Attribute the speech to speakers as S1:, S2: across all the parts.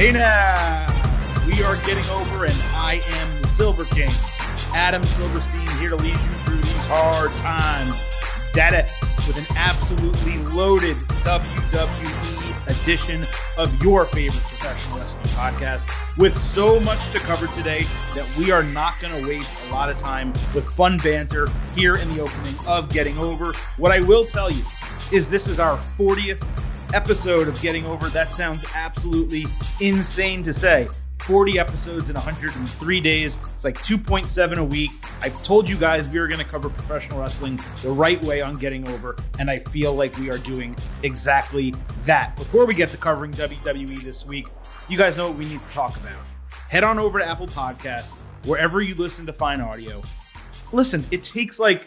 S1: Hey now, we are getting over, and I am the Silver King, Adam Silverstein, here to lead you through these hard times. Data with an absolutely loaded WWE edition of your favorite professional wrestling podcast, with so much to cover today that we are not going to waste a lot of time with fun banter here in the opening of Getting Over. What I will tell you is this is our 40th episode of Getting Over. That sounds absolutely insane to say. 40 episodes in 103 days. It's like 2.7 a week. I've told you guys we are going to cover professional wrestling the right way on Getting Over, and I feel like we are doing exactly that. Before we get to covering WWE this week, you guys know what we need to talk about. Head on over to Apple Podcasts, wherever you listen to fine audio. Listen, it takes like,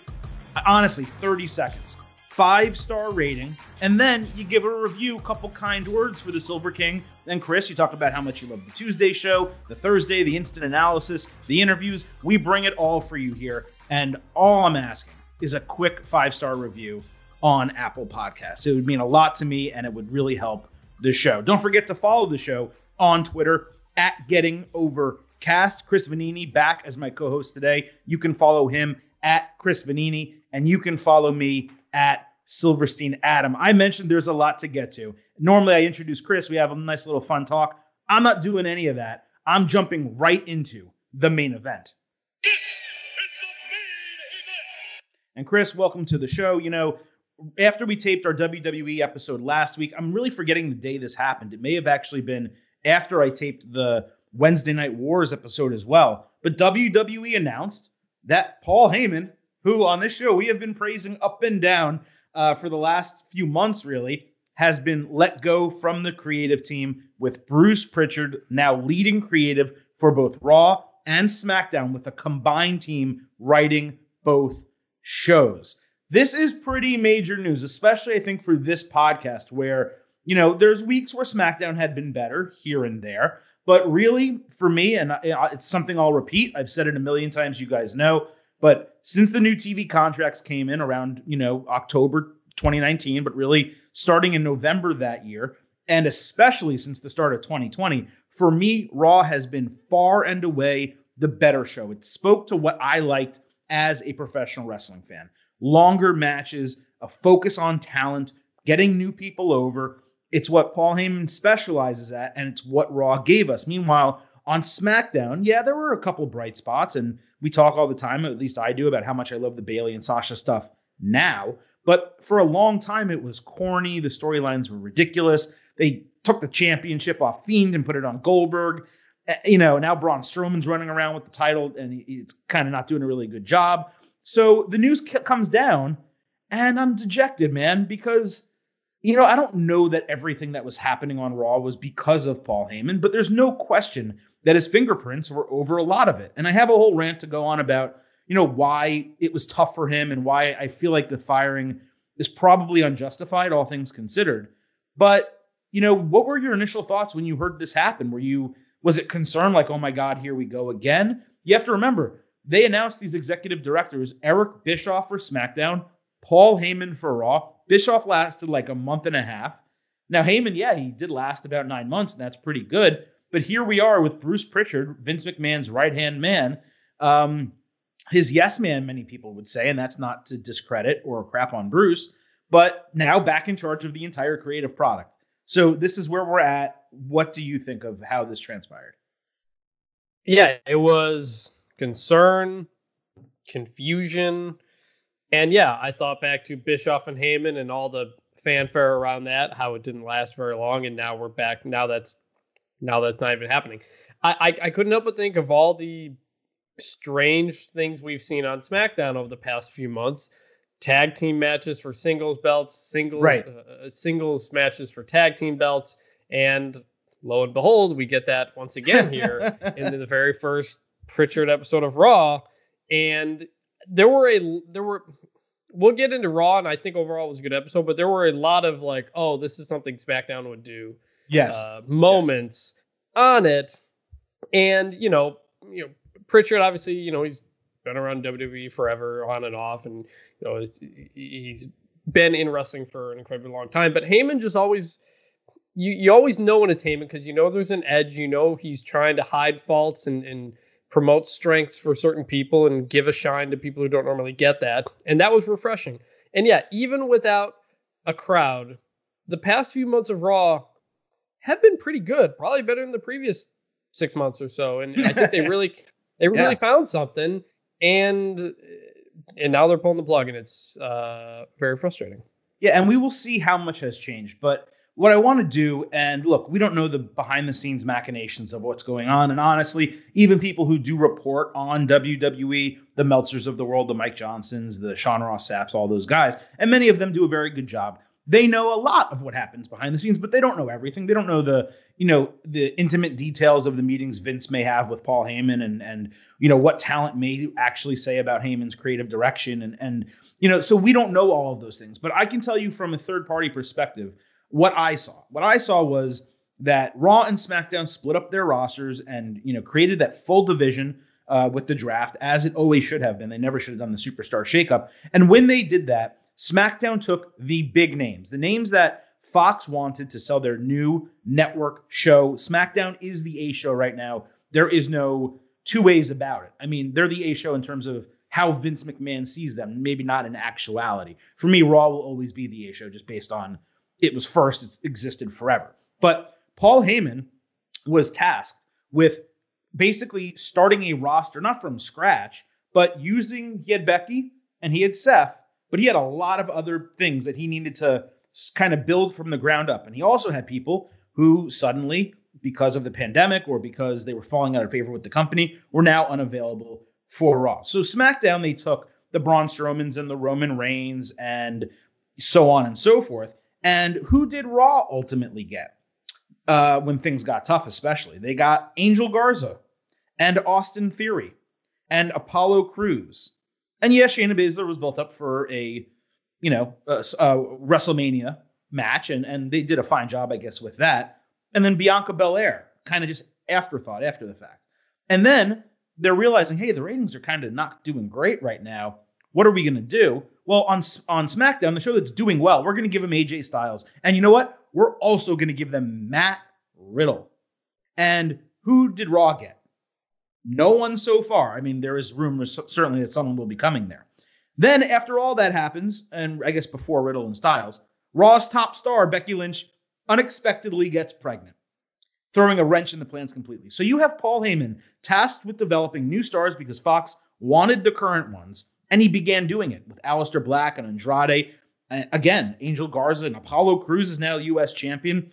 S1: honestly, 30 seconds five star rating, and then you give a review, a couple kind words for the Silver King. Then, Chris, you talk about how much you love the Tuesday show, the Thursday, the instant analysis, the interviews. We bring it all for you here. And all I'm asking is a quick five star review on Apple Podcasts. It would mean a lot to me and it would really help the show. Don't forget to follow the show on Twitter at Getting Over Cast. Chris Vannini back as my co host today. You can follow him at Chris Vannini, and you can follow me at Silverstein Adam. I mentioned there's a lot to get to. Normally, I introduce Chris. We have a nice little fun talk. I'm not doing any of that. I'm jumping right into the main event. And Chris, welcome to the show. You know, after we taped our WWE episode last week, I'm really forgetting the day this happened. It may have actually been after I taped the Wednesday Night Wars episode as well. But WWE announced that Paul Heyman, who on this show we have been praising up and down uh, for the last few months, really, has been let go from the creative team with Bruce Pritchard now leading creative for both Raw and SmackDown with a combined team writing both shows. This is pretty major news, especially I think for this podcast where, you know, there's weeks where SmackDown had been better here and there, but really for me and it's something I'll repeat, I've said it a million times, you guys know, but since the new TV contracts came in around, you know, October 2019, but really starting in November that year, and especially since the start of 2020, for me, Raw has been far and away the better show. It spoke to what I liked as a professional wrestling fan. Longer matches, a focus on talent, getting new people over. It's what Paul Heyman specializes at, and it's what Raw gave us. Meanwhile, on SmackDown, yeah, there were a couple bright spots, and we talk all the time, at least I do, about how much I love the Bayley and Sasha stuff now. But for a long time, it was corny. The storylines were ridiculous. They took the championship off Fiend and put it on Goldberg. Eh, you know, now Braun Strowman's running around with the title and it's kind of not doing a really good job. So the news comes down and I'm dejected, man, because, you know, I don't know that everything that was happening on Raw was because of Paul Heyman, but there's no question that his fingerprints were over a lot of it. And I have a whole rant to go on about, you know, why it was tough for him and why I feel like the firing is probably unjustified, all things considered. But, you know, what were your initial thoughts when you heard this happen? Were you, was it concern like, oh my God, here we go again? You have to remember, they announced these executive directors Eric Bischoff for SmackDown, Paul Heyman for Raw. Bischoff lasted like a month and a half. Now, Heyman, yeah, he did last about nine months, and that's pretty good. But here we are with Bruce Pritchard, Vince McMahon's right hand man. Um, his yes man, many people would say, and that's not to discredit or crap on Bruce, but now back in charge of the entire creative product. So this is where we're at. What do you think of how this transpired?
S2: Yeah, it was concern, confusion, and yeah, I thought back to Bischoff and Heyman and all the fanfare around that, how it didn't last very long, and now we're back. Now that's now that's not even happening. I, I, I couldn't help but think of all the strange things we've seen on SmackDown over the past few months. Tag team matches for singles belts, singles right. uh, uh singles matches for tag team belts, and lo and behold, we get that once again here in the very first Pritchard episode of Raw. And there were a there were we'll get into Raw, and I think overall it was a good episode, but there were a lot of like, oh, this is something SmackDown would do
S1: yes
S2: uh, moments yes. on it, and you know, you know, Pritchard obviously, you know, he's been around WWE forever, on and off, and you know, he's been in wrestling for an incredibly long time. But Heyman just always you you always know when it's Heyman because you know there's an edge. You know he's trying to hide faults and and promote strengths for certain people and give a shine to people who don't normally get that. And that was refreshing. And yeah, even without a crowd, the past few months of Raw have been pretty good. Probably better than the previous six months or so. And I think they really they really yeah. found something. And and now they're pulling the plug, and it's uh, very frustrating.
S1: Yeah, and we will see how much has changed. But what I want to do, and look, we don't know the behind the scenes machinations of what's going on. And honestly, even people who do report on WWE, the Meltzers of the world, the Mike Johnsons, the Sean Ross Sapps, all those guys, and many of them do a very good job. They know a lot of what happens behind the scenes, but they don't know everything. They don't know the, you know, the intimate details of the meetings Vince may have with Paul Heyman and and you know what talent may actually say about Heyman's creative direction and and you know, so we don't know all of those things. But I can tell you from a third party perspective what I saw. What I saw was that Raw and SmackDown split up their rosters and you know created that full division uh, with the draft as it always should have been. They never should have done the superstar shakeup. And when they did that, SmackDown took the big names, the names that Fox wanted to sell their new network show. SmackDown is the A show right now. There is no two ways about it. I mean, they're the A show in terms of how Vince McMahon sees them, maybe not in actuality. For me, Raw will always be the A show just based on it was first, it existed forever. But Paul Heyman was tasked with basically starting a roster, not from scratch, but using, he had Becky and he had Seth, but he had a lot of other things that he needed to kind of build from the ground up. And he also had people who suddenly, because of the pandemic or because they were falling out of favor with the company, were now unavailable for Raw. So SmackDown, they took the Braun Strowmans and the Roman Reigns and so on and so forth. And who did Raw ultimately get uh, when things got tough, especially? They got Angel Garza and Austin Theory and Apollo Crews. And yes, Shayna Baszler was built up for a, you know, a, a WrestleMania match, and, and they did a fine job, I guess, with that. And then Bianca Belair, kind of just afterthought after the fact. And then they're realizing, hey, the ratings are kind of not doing great right now. What are we going to do? Well, on on SmackDown, the show that's doing well, we're going to give them AJ Styles, and you know what? We're also going to give them Matt Riddle. And who did Raw get? No one so far. I mean, there is rumors certainly that someone will be coming there. Then, after all that happens, and I guess before Riddle and Styles, Raw's top star Becky Lynch unexpectedly gets pregnant, throwing a wrench in the plans completely. So you have Paul Heyman tasked with developing new stars because Fox wanted the current ones and he began doing it with Aleister Black and Andrade. again, Angel Garza and Apollo Crews is now U.S. champion.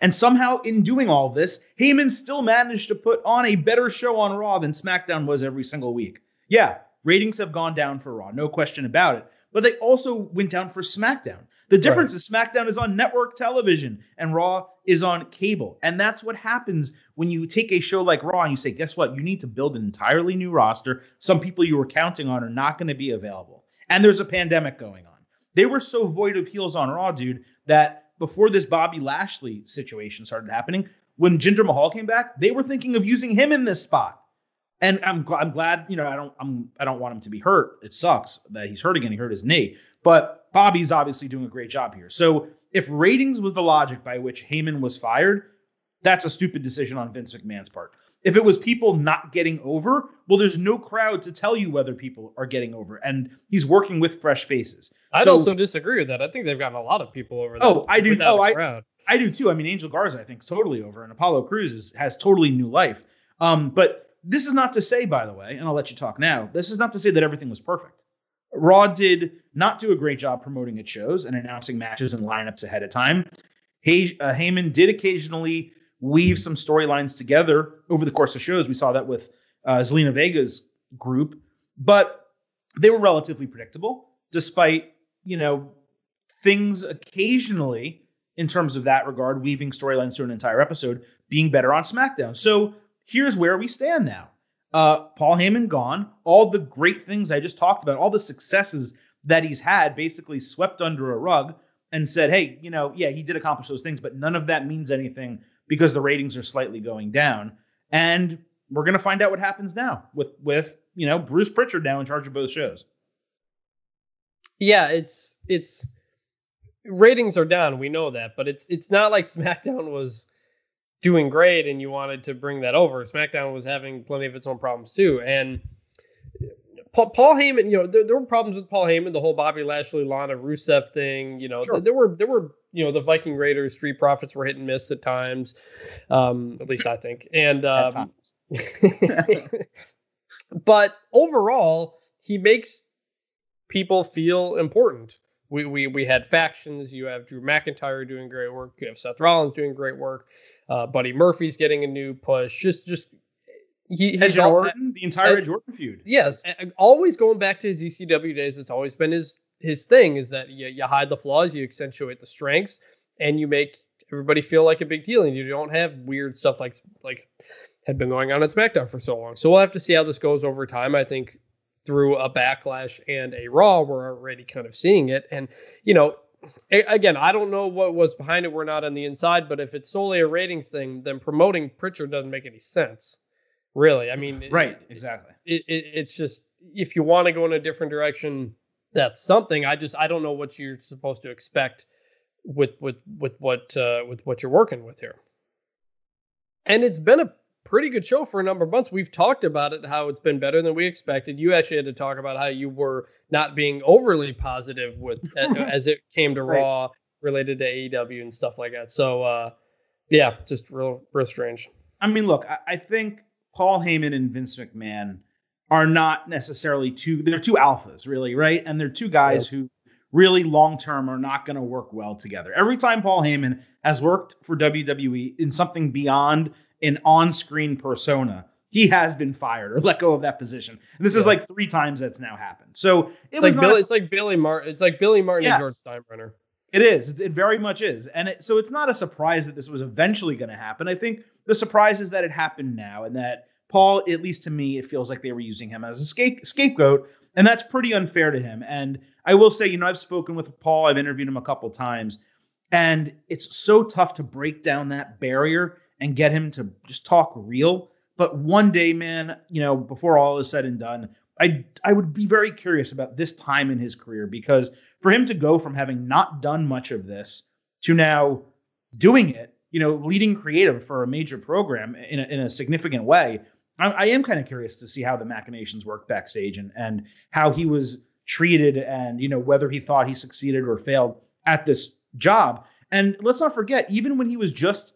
S1: And somehow, in doing all this, Heyman still managed to put on a better show on Raw than SmackDown was every single week. Yeah, ratings have gone down for Raw, no question about it. But they also went down for SmackDown. The difference right. is SmackDown is on network television and Raw is on cable. And that's what happens when you take a show like Raw and you say, guess what? You need to build an entirely new roster. Some people you were counting on are not going to be available. And there's a pandemic going on. They were so void of heels on Raw, dude, that before this Bobby Lashley situation started happening, when Jinder Mahal came back, they were thinking of using him in this spot. And I'm I'm glad, you know, I don't I'm I don't want him to be hurt. It sucks that he's hurt again. He hurt his knee. But Bobby's obviously doing a great job here. So if ratings was the logic by which Heyman was fired, that's a stupid decision on Vince McMahon's part. If it was people not getting over, well, there's no crowd to tell you whether people are getting over, and he's working with fresh faces.
S2: I'd so, also disagree with that. I think they've gotten a lot of people over.
S1: Oh, I do. Oh, I, I do too. I mean, Angel Garza, I think, is totally over, and Apollo Crews is, has totally new life. Um, but this is not to say, by the way, and I'll let you talk now. This is not to say that everything was perfect. Raw did not do a great job promoting its shows and announcing matches and lineups ahead of time. Hey, uh, Heyman did occasionally weave some storylines together over the course of shows. We saw that with uh, Zelina Vega's group, but they were relatively predictable, despite you know things occasionally in terms of that regard, weaving storylines through an entire episode, being better on SmackDown. So here's where we stand now uh, Paul Heyman gone, all the great things I just talked about, all the successes that he's had basically swept under a rug and said, hey, you know, yeah, he did accomplish those things, but none of that means anything because the ratings are slightly going down. And we're going to find out what happens now with, with, you know, Bruce Pritchard now in charge of both shows.
S2: Yeah, it's, it's, ratings are down. We know that, but it's it's not like SmackDown was doing great and you wanted to bring that over. SmackDown was having plenty of its own problems too, and Paul, Paul Heyman, you know, there, there, were problems with Paul Heyman, the whole Bobby Lashley, Lana Rusev thing. You know, sure. there were there were you know the Viking Raiders, Street Profits were hit and miss at times, um, at least I think. And um, but overall, he makes people feel important. We, we we had factions. You have Drew McIntyre doing great work. You have Seth Rollins doing great work. Uh, Buddy Murphy's getting a new push. Just just
S1: he, Edge all, Orton, the entire Edge Orton feud.
S2: Yes, always going back to his ECW days. It's always been his his thing is that you, you hide the flaws, you accentuate the strengths, and you make everybody feel like a big deal, and you don't have weird stuff like like had been going on at SmackDown for so long. So we'll have to see how this goes over time. I think through a backlash and a Raw, we're already kind of seeing it, and you know. Again, I don't know what was behind it. We're not on the inside, but if it's solely a ratings thing, then promoting Pritchard doesn't make any sense. Really, I mean,
S1: right? It, exactly.
S2: It, it, it's just if you want to go in a different direction, that's something. I just I don't know what you're supposed to expect with with with what uh, with what you're working with here. And it's been a pretty good show for a number of months. We've talked about it, how it's been better than we expected. You actually had to talk about how you were not being overly positive with as it came to right. Raw related to AEW and stuff like that. So uh, yeah, just real real strange.
S1: I mean, look, I, I think Paul Heyman and Vince McMahon are not necessarily two, they're two alphas, really, right? And they're two guys who really long term are not going to work well together. Every time Paul Heyman has worked for WWE in something beyond an on screen persona, he has been fired or let go of that position. And this yeah. is like three times that's now happened. So
S2: it it's was like Billy, a, it's like Billy Martin. It's like Billy Martin yes, and George Steinbrenner.
S1: It is. It very much is. And it, so it's not a surprise that this was eventually going to happen. I think the surprise is that it happened now and that Paul, at least to me, it feels like they were using him as a scape, scapegoat. And that's pretty unfair to him. And I will say, you know, I've spoken with Paul, I've interviewed him a couple times, and it's so tough to break down that barrier and get him to just talk real. But one day, man, you know, before all is said and done, I I would be very curious about this time in his career because for him to go from having not done much of this to now doing it, you know, leading creative for a major program in a, in a significant way, I, I am kind of curious to see how the machinations work backstage and and how he was treated and you know whether he thought he succeeded or failed at this job. And let's not forget, even when he was just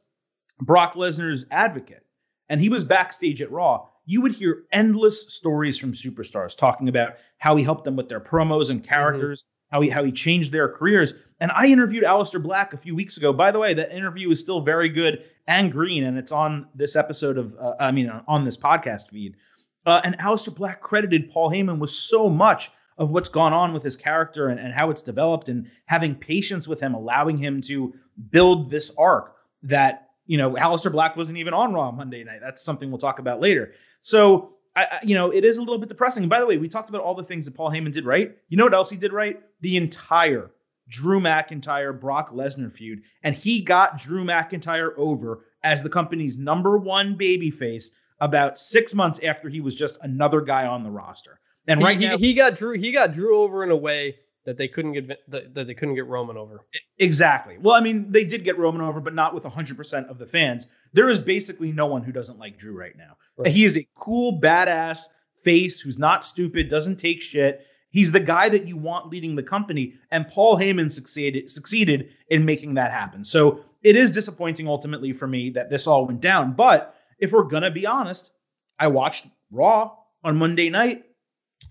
S1: Brock Lesnar's advocate and he was backstage at Raw, you would hear endless stories from superstars talking about how he helped them with their promos and mm-hmm. characters. How he how he changed their careers. And I interviewed Aleister Black a few weeks ago. By the way, that interview is still very good and green, and it's on this episode of, uh, I mean, on this podcast feed. Uh, and Aleister Black credited Paul Heyman with so much of what's gone on with his character and, and how it's developed, and having patience with him, allowing him to build this arc that you know Aleister Black wasn't even on Raw Monday night. That's something we'll talk about later. So. I, you know, it is a little bit depressing. And by the way, we talked about all the things that Paul Heyman did right. You know what else he did right? The entire Drew McIntyre Brock Lesnar feud, and he got Drew McIntyre over as the company's number one babyface about six months after he was just another guy on the roster. And right
S2: he,
S1: now,
S2: he got Drew he got Drew over in a way that they couldn't get that, they couldn't get Roman over.
S1: Exactly. Well, I mean, they did get Roman over, but not with 100% of the fans. There is basically no one who doesn't like Drew right now. Right. He is a cool, badass face who's not stupid, doesn't take shit. He's the guy that you want leading the company, and Paul Heyman succeeded succeeded in making that happen. So it is disappointing ultimately for me that this all went down. But if we're gonna be honest, I watched Raw on Monday night,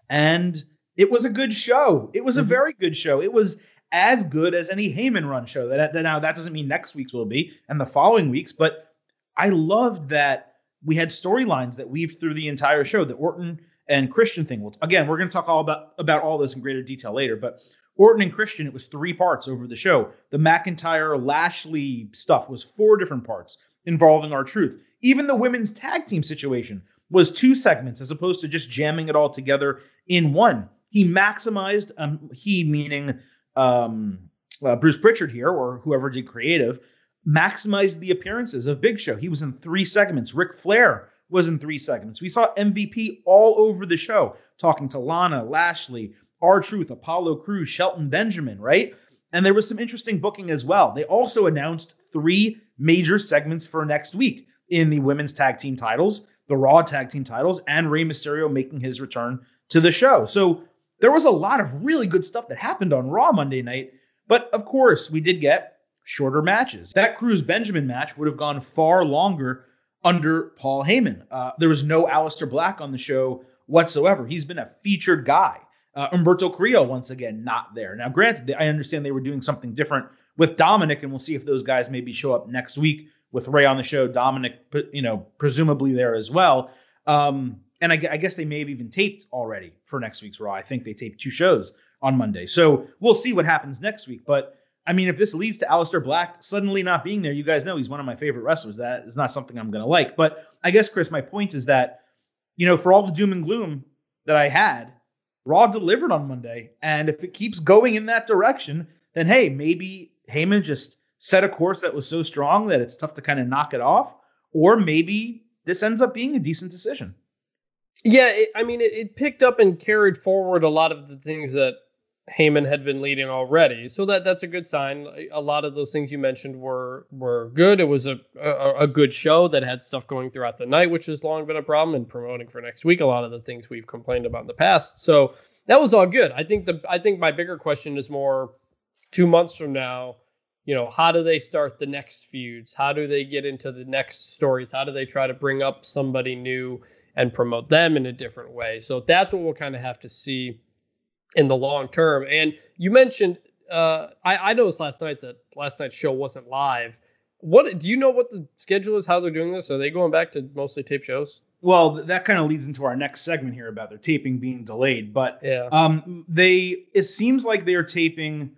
S1: and it was a good show. It was a mm-hmm. very good show. It was as good as any Heyman run show. That, that now that doesn't mean next week's will be and the following weeks, but I loved that we had storylines that weaved through the entire show. That Orton and Christian thing. Well, again, we're going to talk all about about all this in greater detail later. But Orton and Christian, it was three parts over the show. The McIntyre Lashley stuff was four different parts involving R-Truth. Even the women's tag team situation was two segments as opposed to just jamming it all together in one. He maximized, um, he meaning um, uh, Bruce Pritchard here or whoever did creative, maximized the appearances of Big Show. He was in three segments. Ric Flair was in three segments. We saw MVP all over the show, talking to Lana, Lashley, R-Truth, Apollo Crews, Shelton Benjamin, right? And there was some interesting booking as well. They also announced three major segments for next week in the women's tag team titles, the Raw tag team titles, and Rey Mysterio making his return to the show. So there was a lot of really good stuff that happened on Raw Monday night. But of course, we did get shorter matches. That Crews Benjamin match would have gone far longer under Paul Heyman. Uh, there was no Aleister Black on the show whatsoever. He's been a featured guy. Uh, Humberto Carrillo, once again, not there. Now, granted, I understand they were doing something different with Dominic, and we'll see if those guys maybe show up next week with Rey on the show. Dominic, you know, presumably there as well. Um, and I, I, guess they may have even taped already for next week's Raw. I think they taped two shows on Monday. So we'll see what happens next week. But I mean, if this leads to Aleister Black suddenly not being there, you guys know he's one of my favorite wrestlers. That is not something I'm going to like. But I guess, Chris, my point is that, you know, for all the doom and gloom that I had, Raw delivered on Monday. And if it keeps going in that direction, then hey, maybe Heyman just set a course that was so strong that it's tough to kind of knock it off. Or maybe this ends up being a decent decision.
S2: Yeah, it, I mean, it, it, picked up and carried forward a lot of the things that Heyman had been leading already, so that that's a good sign. A lot of those things you mentioned were were good. It was a, a, a good show that had stuff going throughout the night, which has long been a problem. in promoting for next week, a lot of the things we've complained about in the past. So that was all good. I think the I think my bigger question is more two months from now. You know, how do they start the next feuds? How do they get into the next stories? How do they try to bring up somebody new and promote them in a different way? So that's what we'll kind of have to see in the long term. And you mentioned, uh, I, I noticed last night that last night's show wasn't live. What do you know what the schedule is? How they're doing this? Are they going back to mostly tape shows?
S1: Well, that kind of leads into our next segment here about their taping being delayed. But
S2: yeah,
S1: um, they it seems like they are taping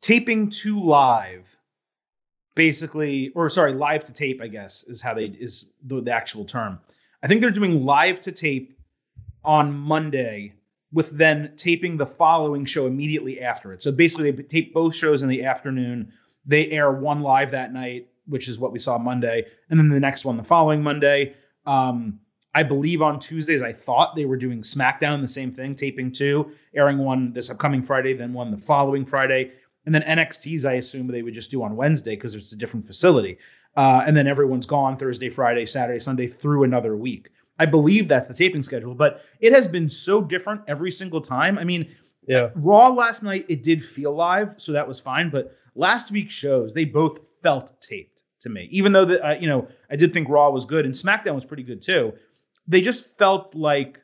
S1: taping to live, basically, or sorry, live to tape. I guess is how they is the, the actual term. I think they're doing live to tape on Monday with then taping the following show immediately after it. So basically, they tape both shows in the afternoon. They air one live that night, which is what we saw Monday, and then the next one the following Monday. Um, I believe on Tuesdays, I thought they were doing SmackDown, the same thing, taping two, airing one this upcoming Friday, then one the following Friday. And then NXTs, I assume they would just do on Wednesday because it's a different facility. Uh, and then everyone's gone Thursday, Friday, Saturday, Sunday through another week. I believe that's the taping schedule, but it has been so different every single time. I mean,
S2: yeah.
S1: Raw last night it did feel live, so that was fine. But last week's shows they both felt taped to me, even though that uh, you know I did think Raw was good and SmackDown was pretty good too. They just felt like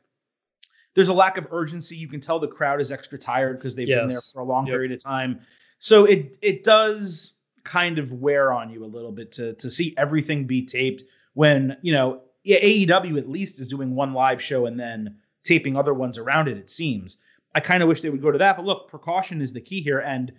S1: there's a lack of urgency. You can tell the crowd is extra tired because they've yes. been there for a long yep. period of time. So it it does kind of wear on you a little bit to to see everything be taped when you know yeah, AEW at least is doing one live show and then taping other ones around it, it seems. I kind of wish they would go to that. But look, precaution is the key here. And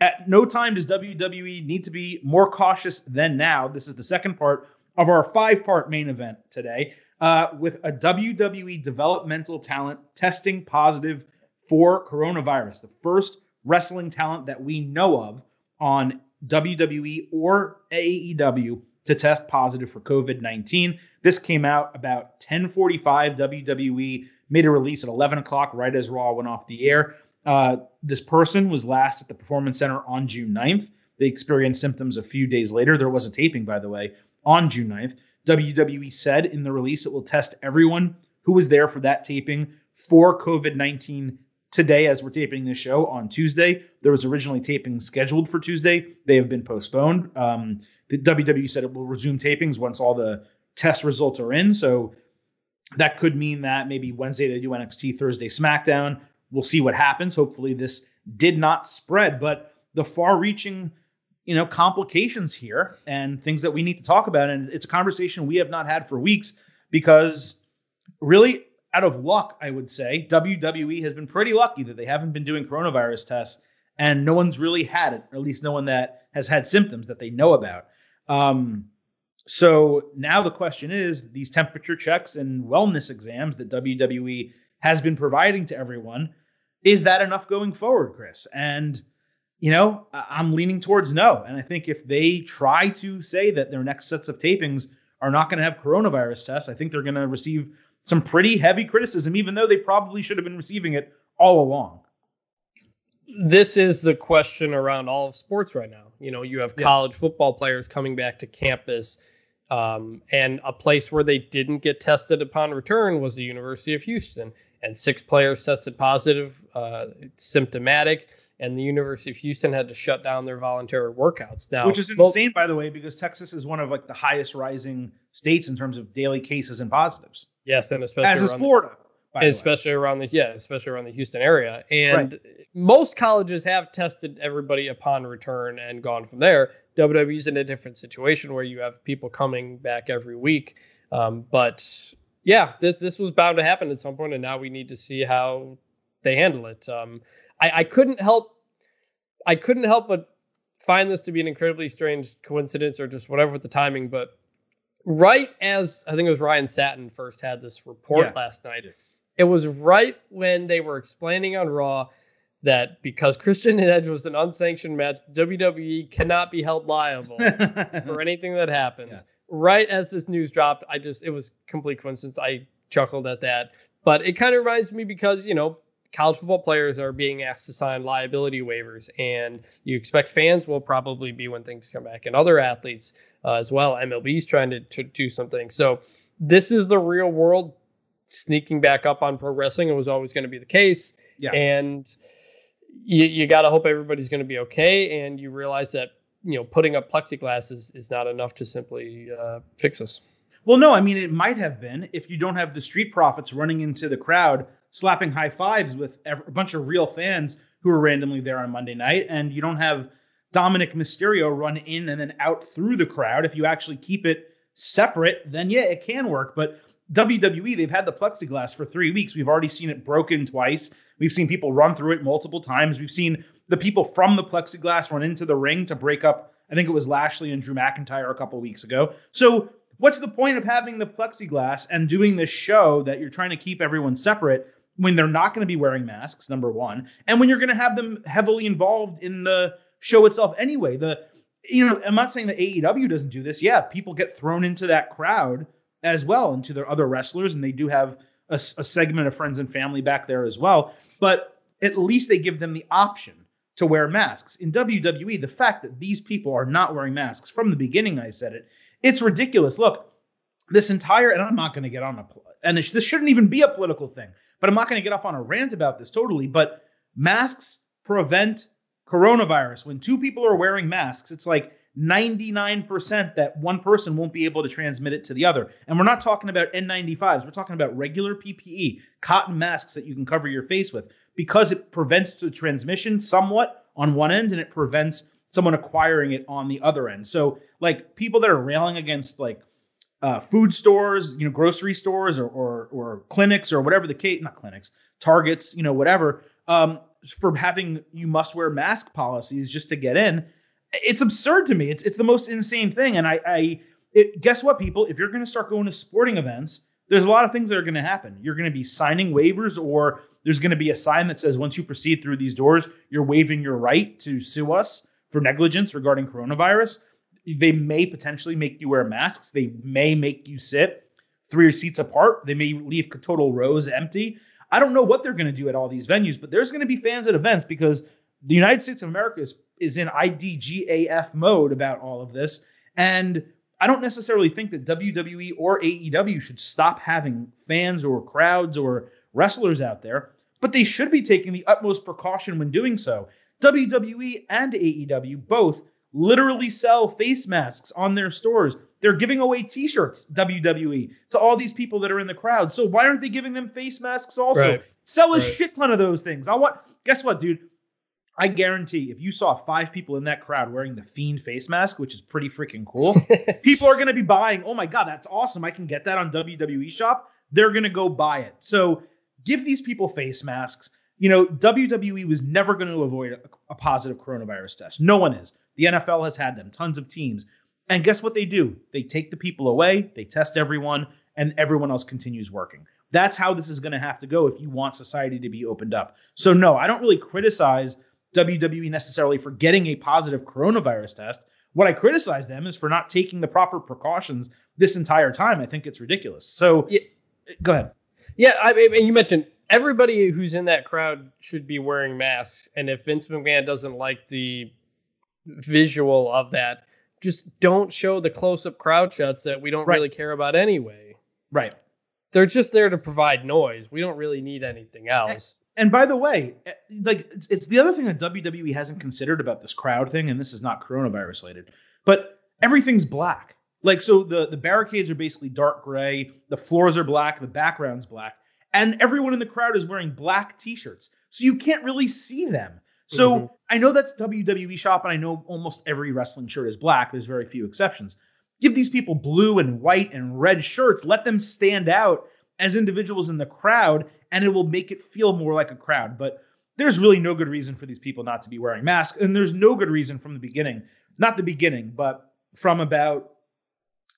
S1: at no time does WWE need to be more cautious than now. This is the second part of our five part main event today uh, with a WWE developmental talent testing positive for coronavirus. The first wrestling talent that we know of on WWE or AEW to test positive for COVID 19. This came out about 1045 WWE, made a release at 11 o'clock right as Raw went off the air. Uh, this person was last at the Performance Center on June 9th. They experienced symptoms a few days later. There was a taping, by the way, on June 9th. WWE said in the release it will test everyone who was there for that taping for COVID 19 today as we're taping this show on Tuesday. There was originally taping scheduled for Tuesday. They have been postponed. Um, the WWE said it will resume tapings once all the test results are in. So that could mean that maybe Wednesday they do NXT, Thursday SmackDown. We'll see what happens. Hopefully this did not spread, but the far-reaching, you know, complications here and things that we need to talk about and it's a conversation we have not had for weeks because really out of luck, I would say, WWE has been pretty lucky that they haven't been doing coronavirus tests and no one's really had it, or at least no one that has had symptoms that they know about. Um, so now the question is these temperature checks and wellness exams that WWE has been providing to everyone, is that enough going forward, Chris? And, you know, I'm leaning towards no. And I think if they try to say that their next sets of tapings are not going to have coronavirus tests, I think they're going to receive some pretty heavy criticism, even though they probably should have been receiving it all along.
S2: this is the question around all of sports right now. You know, you have
S1: Yeah.
S2: college football players coming back to campus, um, and a place where they didn't get tested upon return was the University of Houston, and six players tested positive, uh, symptomatic, and the University of Houston had to shut down their voluntary workouts. Now,
S1: Which is insane, by the way, because Texas is one of like the highest rising states in terms of daily cases and positives,
S2: yes, and especially
S1: as is Florida. The way.
S2: especially around the yeah, especially around the Houston area. And most colleges have tested everybody upon return and gone from there. WWE's in a different situation where you have people coming back every week. Um, but yeah, this this was bound to happen at some point, and now we need to see how they handle it. Um, I, I couldn't help I couldn't help but find this to be an incredibly strange coincidence or just whatever with the timing, but right as I think it was Ryan Satin first had this report
S1: Yeah.
S2: last night, it was right when they were explaining on Raw that because Christian and Edge was an unsanctioned match, WWE cannot be held liable for anything that happens.
S1: Yeah.
S2: Right as this news dropped, I just it was complete coincidence. I chuckled at that. But it kind of reminds me because, you know, college football players are being asked to sign liability waivers and you expect fans will probably be when things come back and other athletes uh, as well. MLB is trying to, to do something. So this is the real world sneaking back up on pro wrestling. It was always going to be the case.
S1: Yeah.
S2: And you, you got to hope everybody's going to be okay. And you realize that, you know, putting up plexiglass is, is not enough to simply uh, fix this.
S1: Well, no, I mean it might have been if you don't have the street profits running into the crowd, slapping high fives with a bunch of real fans who are randomly there on Monday night, and you don't have Dominic Mysterio run in and then out through the crowd. If you actually keep it separate, then yeah, it can work. But WWE, they've had the plexiglass for three weeks. We've already seen it broken twice. We've seen people run through it multiple times. We've seen the people from the plexiglass run into the ring to break up. I think it was Lashley and Drew McIntyre a couple weeks ago. So what's the point of having the plexiglass and doing this show that you're trying to keep everyone separate when they're not going to be wearing masks number one and when you're going to have them heavily involved in the show itself anyway. The you know i'm not saying that aew doesn't do this. Yeah people get thrown into that crowd as well into their other wrestlers and they do have a segment of friends and family back there as well. But at least they give them the option to wear masks. In wwe the fact that these people are not wearing masks from the beginning i said it it's ridiculous. Look, this entire, and I'm not going to get on a, and this shouldn't even be a political thing, but I'm not going to get off on a rant about this totally. But masks prevent coronavirus. When two people are wearing masks, it's like 99% that one person won't be able to transmit it to the other. And we're not talking about N95s, we're talking about regular PPE, cotton masks that you can cover your face with because it prevents the transmission somewhat on one end and it prevents someone acquiring it on the other end. So, like people that are railing against like uh, food stores, you know, grocery stores or, or or clinics or whatever the case, not clinics, targets, you know, whatever, um, for having you must wear mask policies just to get in. It's absurd to me. It's it's the most insane thing. And I, I it, guess what, people, if you're going to start going to sporting events, there's a lot of things that are going to happen. You're going to be signing waivers, or there's going to be a sign that says once you proceed through these doors, you're waiving your right to sue us for negligence regarding coronavirus. They may potentially make you wear masks. They may make you sit three seats apart. They may leave total rows empty. I don't know what they're going to do at all these venues, but there's going to be fans at events because the United States of America is, is in IDGAF mode about all of this. And I don't necessarily think that WWE or AEW should stop having fans or crowds or wrestlers out there, but they should be taking the utmost precaution when doing so. WWE and AEW both literally sell face masks on their stores. They're giving away t-shirts, WWE, to all these people that are in the crowd. So why aren't they giving them face masks also?
S2: Right.
S1: Sell a
S2: Right.
S1: shit ton of those things. I want guess what, dude? I guarantee if you saw five people in that crowd wearing the fiend face mask, which is pretty freaking cool, people are going to be buying. Oh my god, that's awesome! I can get that on WWE Shop. They're going to go buy it. So give these people face masks. You know, WWE was never going to avoid a, a positive coronavirus test. No one is. The NFL has had them, tons of teams. And guess what they do? They take the people away, they test everyone, and everyone else continues working. That's how this is going to have to go if you want society to be opened up. So, no, I don't really criticize WWE necessarily for getting a positive coronavirus test. What I criticize them is for not taking the proper precautions this entire time. I think it's ridiculous. So,
S2: Yeah.
S1: go ahead.
S2: Yeah, I mean, and you mentioned everybody who's in that crowd should be wearing masks. And if Vince McMahon doesn't like the visual of that, just don't show the close up crowd shots that we don't
S1: Right.
S2: really care about anyway.
S1: Right.
S2: They're just there to provide noise. We don't really need anything else.
S1: And by the way, eh, like it's, it's the other thing that WWE hasn't considered about this crowd thing, and this is not coronavirus related, but everything's black. Like so, the the barricades are basically dark gray, the floors are black, the background's black, and everyone in the crowd is wearing black T-shirts, so you can't really see them. So
S2: Mhm.
S1: I know that's WWE shop, and I know almost every wrestling shirt is black. There's very few exceptions. Give these people blue and white and red shirts. Let them stand out as individuals in the crowd, and it will make it feel more like a crowd. But there's really no good reason for these people not to be wearing masks, and there's no good reason from the beginning, not the beginning, but from about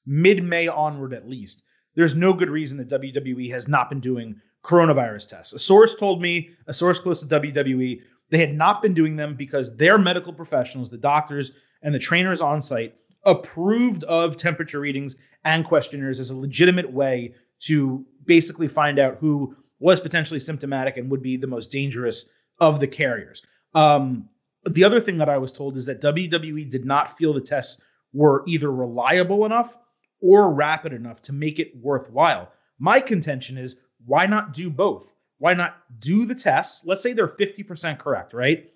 S1: mid-May onward at least. There's no good reason that WWE has not been doing coronavirus tests. A source told me, a source close to WWE, they had not been doing them because their medical professionals, the doctors and the trainers on site, approved of temperature readings and questionnaires as a legitimate way to basically find out who was potentially symptomatic and would be the most dangerous of the carriers. Um, the other thing that I was told is that WWE did not feel the tests were either reliable enough or rapid enough to make it worthwhile. My contention is why not do both? Why not do the tests? Let's say they're 50% correct, right?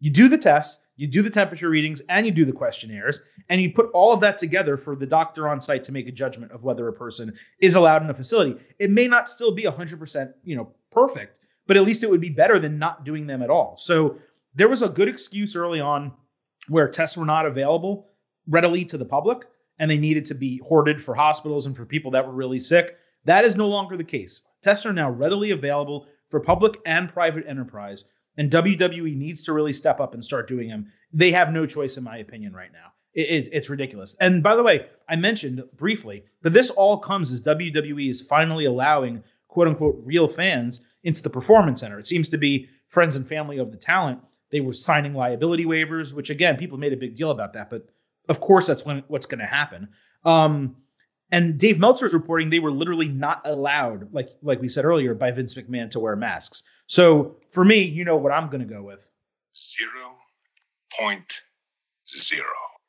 S1: You do the tests, you do the temperature readings, and you do the questionnaires, and you put all of that together for the doctor on site to make a judgment of whether a person is allowed in a facility. It may not still be 100%, you know, perfect, but at least it would be better than not doing them at all. So there was a good excuse early on where tests were not available readily to the public and they needed to be hoarded for hospitals and for people that were really sick. That is no longer the case. Tests are now readily available for public and private enterprise, and WWE needs to really step up and start doing them. They have no choice, in my opinion, right now. It, it- it's ridiculous. And by the way, I mentioned briefly that this all comes as WWE is finally allowing quote unquote real fans into the performance center. It seems to be friends and family of the talent. They were signing liability waivers, which again, people made a big deal about that, but of course that's when what's going to happen. Um, and Dave Meltzer's reporting they were literally not allowed, like like we said earlier, by Vince McMahon to wear masks. So for me, you know what I'm going to go with
S3: Zero point zero.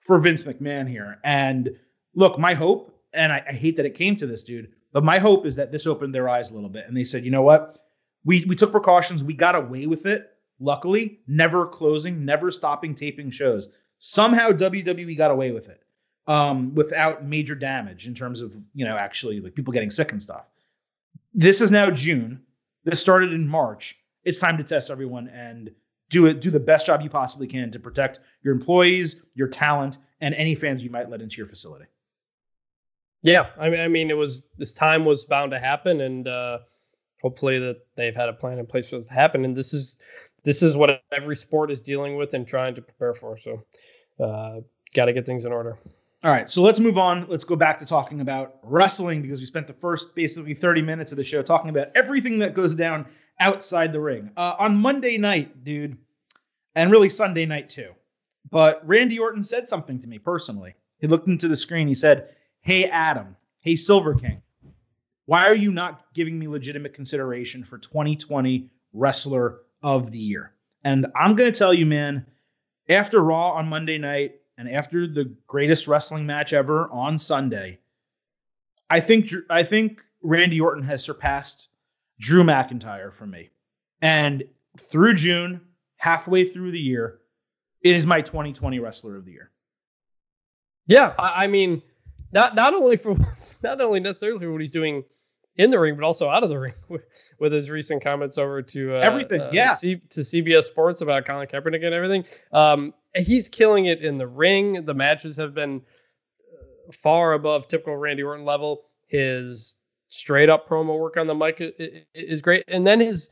S1: for Vince McMahon here. And look, my hope, and I, I hate that it came to this, dude, but my hope is that this opened their eyes a little bit, and they said, you know what, we we took precautions, we got away with it. Luckily, never closing, never stopping taping shows. Somehow WWE got away with it um, without major damage in terms of you know actually like people getting sick and stuff. This is now June. This started in March. It's time to test everyone and do it. Do the best job you possibly can to protect your employees, your talent, and any fans you might let into your facility.
S2: Yeah, I mean, I mean, it was this time was bound to happen, and uh, hopefully that they've had a plan in place for it to happen. And this is this is what every sport is dealing with and trying to prepare for. So, uh, got to get things in order.
S1: All right, so let's move on. Let's go back to talking about wrestling because we spent the first basically 30 minutes of the show talking about everything that goes down outside the ring. Uh, on Monday night, dude, and really Sunday night too. But Randy Orton said something to me personally. He looked into the screen. He said, Hey, Adam. Hey, Silver King. Why are you not giving me legitimate consideration for 2020 Wrestler of the Year? And I'm going to tell you, man, after Raw on Monday night and after the greatest wrestling match ever on Sunday, I think I think Randy Orton has surpassed Drew McIntyre for me. And through June, halfway through the year, it is my 2020 Wrestler of the Year.
S2: Yeah, I, mean, not not only for not only necessarily for what he's doing in the ring, but also out of the ring with, with his recent comments over to uh,
S1: Everything,
S2: uh,
S1: yeah.
S2: C, to CBS Sports about Colin Kaepernick and everything. Um, he's killing it in the ring. The matches have been uh, far above typical Randy Orton level. His straight up promo work on the mic is great, and then his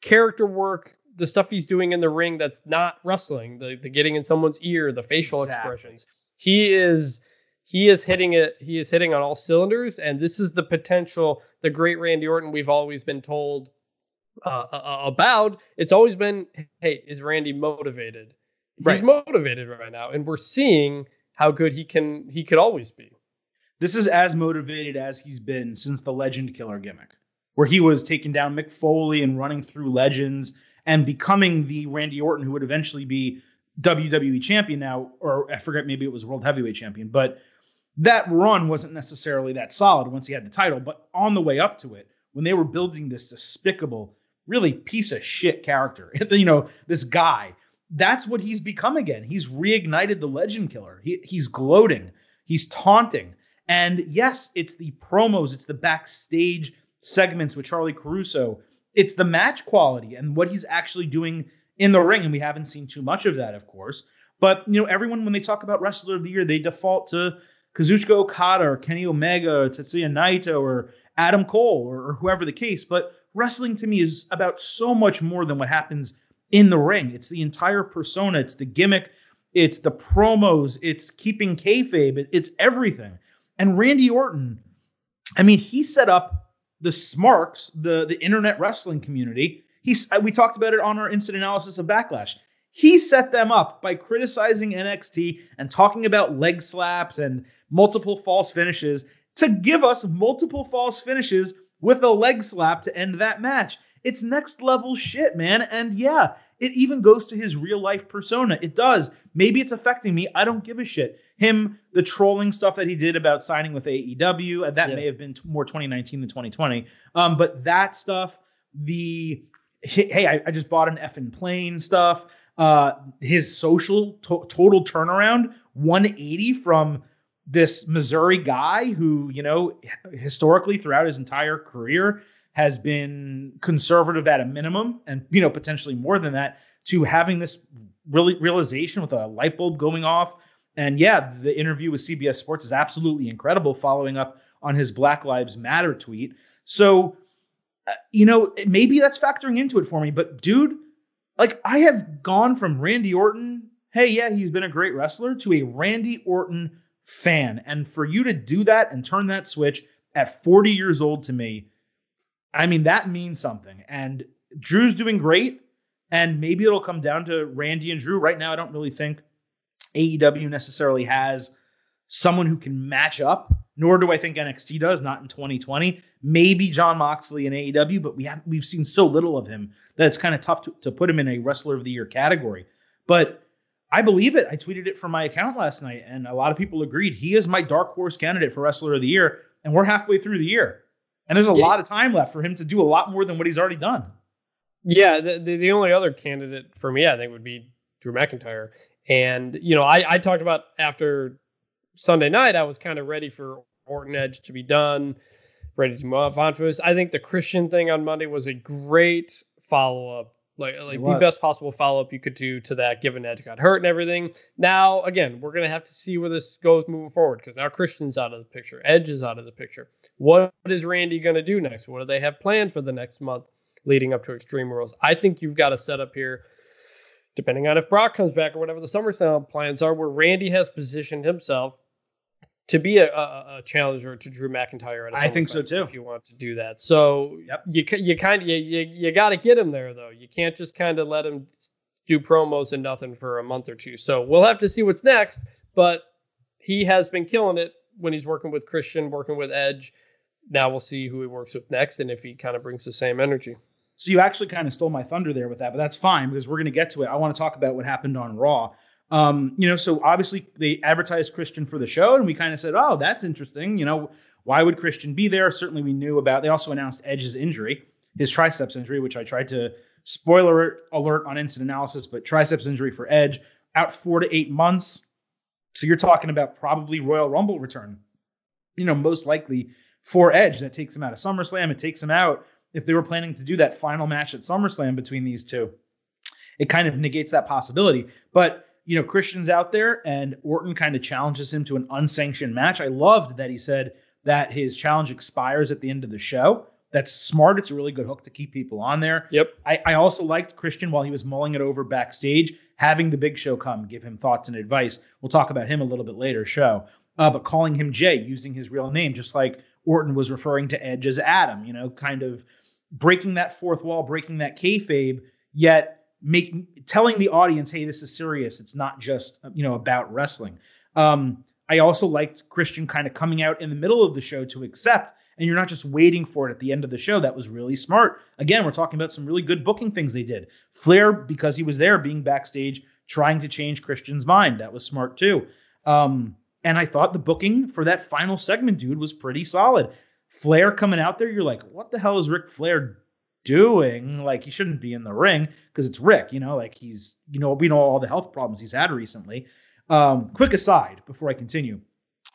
S2: character work. The stuff he's doing in the ring that's not wrestling, the, the getting in someone's ear, the facial
S1: Exactly.
S2: expressions. He is he is hitting it. He is hitting on all cylinders, and this is the potential. The great Randy Orton we've always been told uh, uh, about. It's always been, hey, is Randy motivated?
S1: Right.
S2: He's motivated right now, and we're seeing how good he can. He could always be.
S1: This is as motivated as he's been since the Legend Killer gimmick. where he was taking down Mick Foley and running through legends and becoming the Randy Orton who would eventually be WWE champion now, or I forget, maybe it was world heavyweight champion, but that run wasn't necessarily that solid once he had the title. But on the way up to it, when they were building this despicable, really piece of shit character, you know, this guy, that's what he's become again. He's reignited the legend killer. He, he's gloating, he's taunting. And yes, it's the promos, it's the backstage segments with Charly Caruso, it's the match quality and what he's actually doing in the ring. And we haven't seen too much of that, of course. But you know, everyone when they talk about wrestler of the year, they default to Kazuchika Okada or Kenny Omega, or Tetsuya Naito, or Adam Cole, or, or whoever the case. But wrestling to me is about so much more than what happens in the ring. It's the entire persona. It's the gimmick. It's the promos. It's keeping kayfabe. It's everything. And Randy Orton, I mean, he set up the Smarks, the the internet wrestling community. He's we talked about it on our instant analysis of Backlash. He set them up by criticizing NXT and talking about leg slaps and multiple false finishes to give us multiple false finishes with a leg slap to end that match. It's next level shit, man. And yeah, it even goes to his real life persona. It does. Maybe it's affecting me. I don't give a shit. Him, the trolling stuff that he did about signing with AEW, and that yeah. may have been more 2019 than 2020. Um, but that stuff, the hey, I, I just bought an effing plane stuff. Uh, his social to- total turnaround 180 from this Missouri guy who, you know, historically throughout his entire career has been conservative at a minimum and, you know, potentially more than that to having this really realization with a light bulb going off. And yeah, the interview with CBS Sports is absolutely incredible following up on his Black Lives Matter tweet. So, you know, maybe that's factoring into it for me, but dude, like I have gone from Randy Orton, hey, yeah, he's been a great wrestler, to a Randy Orton fan. And for you to do that and turn that switch at 40 years old to me, I mean, that means something. And Drew's doing great. And maybe it'll come down to Randy and Drew. Right now, I don't really think AEW necessarily has someone who can match up, nor do I think NXT does, not in 2020. Maybe Jon Moxley in AEW, but we have we've seen so little of him that it's kind of tough to, to put him in a wrestler of the year category. But I believe it. I tweeted it from my account last night, and a lot of people agreed. He is my dark horse candidate for Wrestler of the Year, and we're halfway through the year. And there's a yeah. lot of time left for him to do a lot more than what he's already done.
S2: Yeah, the, the, the only other candidate for me, I think, would be Drew McIntyre. And, you know, I, I talked about after Sunday night, I was kind of ready for Orton Edge to be done, ready to move on for this. I think the Christian thing on Monday was a great follow up like like the best possible follow up you could do to that, given Edge got hurt and everything. Now, again, we're gonna have to see where this goes moving forward because now Christian's out of the picture, Edge is out of the picture. What is Randy gonna do next? What do they have planned for the next month leading up to Extreme Rules? I think you've got a setup here, depending on if Brock comes back or whatever the SummerSlam plans are, where Randy has positioned himself to be a, a, a, challenger to Drew McIntyre.
S1: I think so too.
S2: If you want to do that, so yep. you you kind of you you, you got to get him there though. You can't just kind of let him do promos and nothing for a month or two. So we'll have to see what's next. But he has been killing it when he's working with Christian, working with Edge. Now we'll see who he works with next and if he kind of brings the same energy.
S1: So you actually kind of stole my thunder there with that, but that's fine because we're going to get to it. I want to talk about what happened on Raw. Um, you know, so obviously they advertised Christian for the show, and we kind of said, "Oh, that's interesting." You know, why would Christian be there? Certainly, we knew about. They also announced Edge's injury, his triceps injury, which I tried to spoiler alert on instant analysis, but triceps injury for Edge out four to eight months. So you're talking about probably Royal Rumble return. You know, most likely for Edge. That takes him out of SummerSlam. It takes him out if they were planning to do that final match at SummerSlam between these two. It kind of negates that possibility. But you know, Christian's out there and Orton kind of challenges him to an unsanctioned match. I loved that he said that his challenge expires at the end of the show. That's smart. It's a really good hook to keep people on there.
S2: Yep.
S1: I, I also liked Christian while he was mulling it over backstage, having the big show come, give him thoughts and advice. We'll talk about him a little bit later, show. Uh, but calling him Jay, using his real name, just like Orton was referring to Edge as Adam, you know, kind of breaking that fourth wall, breaking that kayfabe, yet making telling the audience, hey, this is serious. It's not just you know about wrestling. Um, I also liked Christian kind of coming out in the middle of the show to accept and you're not just waiting for it at the end of the show. That was really smart. Again, we're talking about some really good booking things they did. Flair, because he was there being backstage trying to change Christian's mind. That was smart too. Um, and I thought the booking for that final segment, dude, was pretty solid. Flair coming out there, you're like, what the hell is Ric Flair doing? Like, he shouldn't be in the ring because it's Ric, you know, like he's, you know, we know all the health problems he's had recently. Um, quick aside before I continue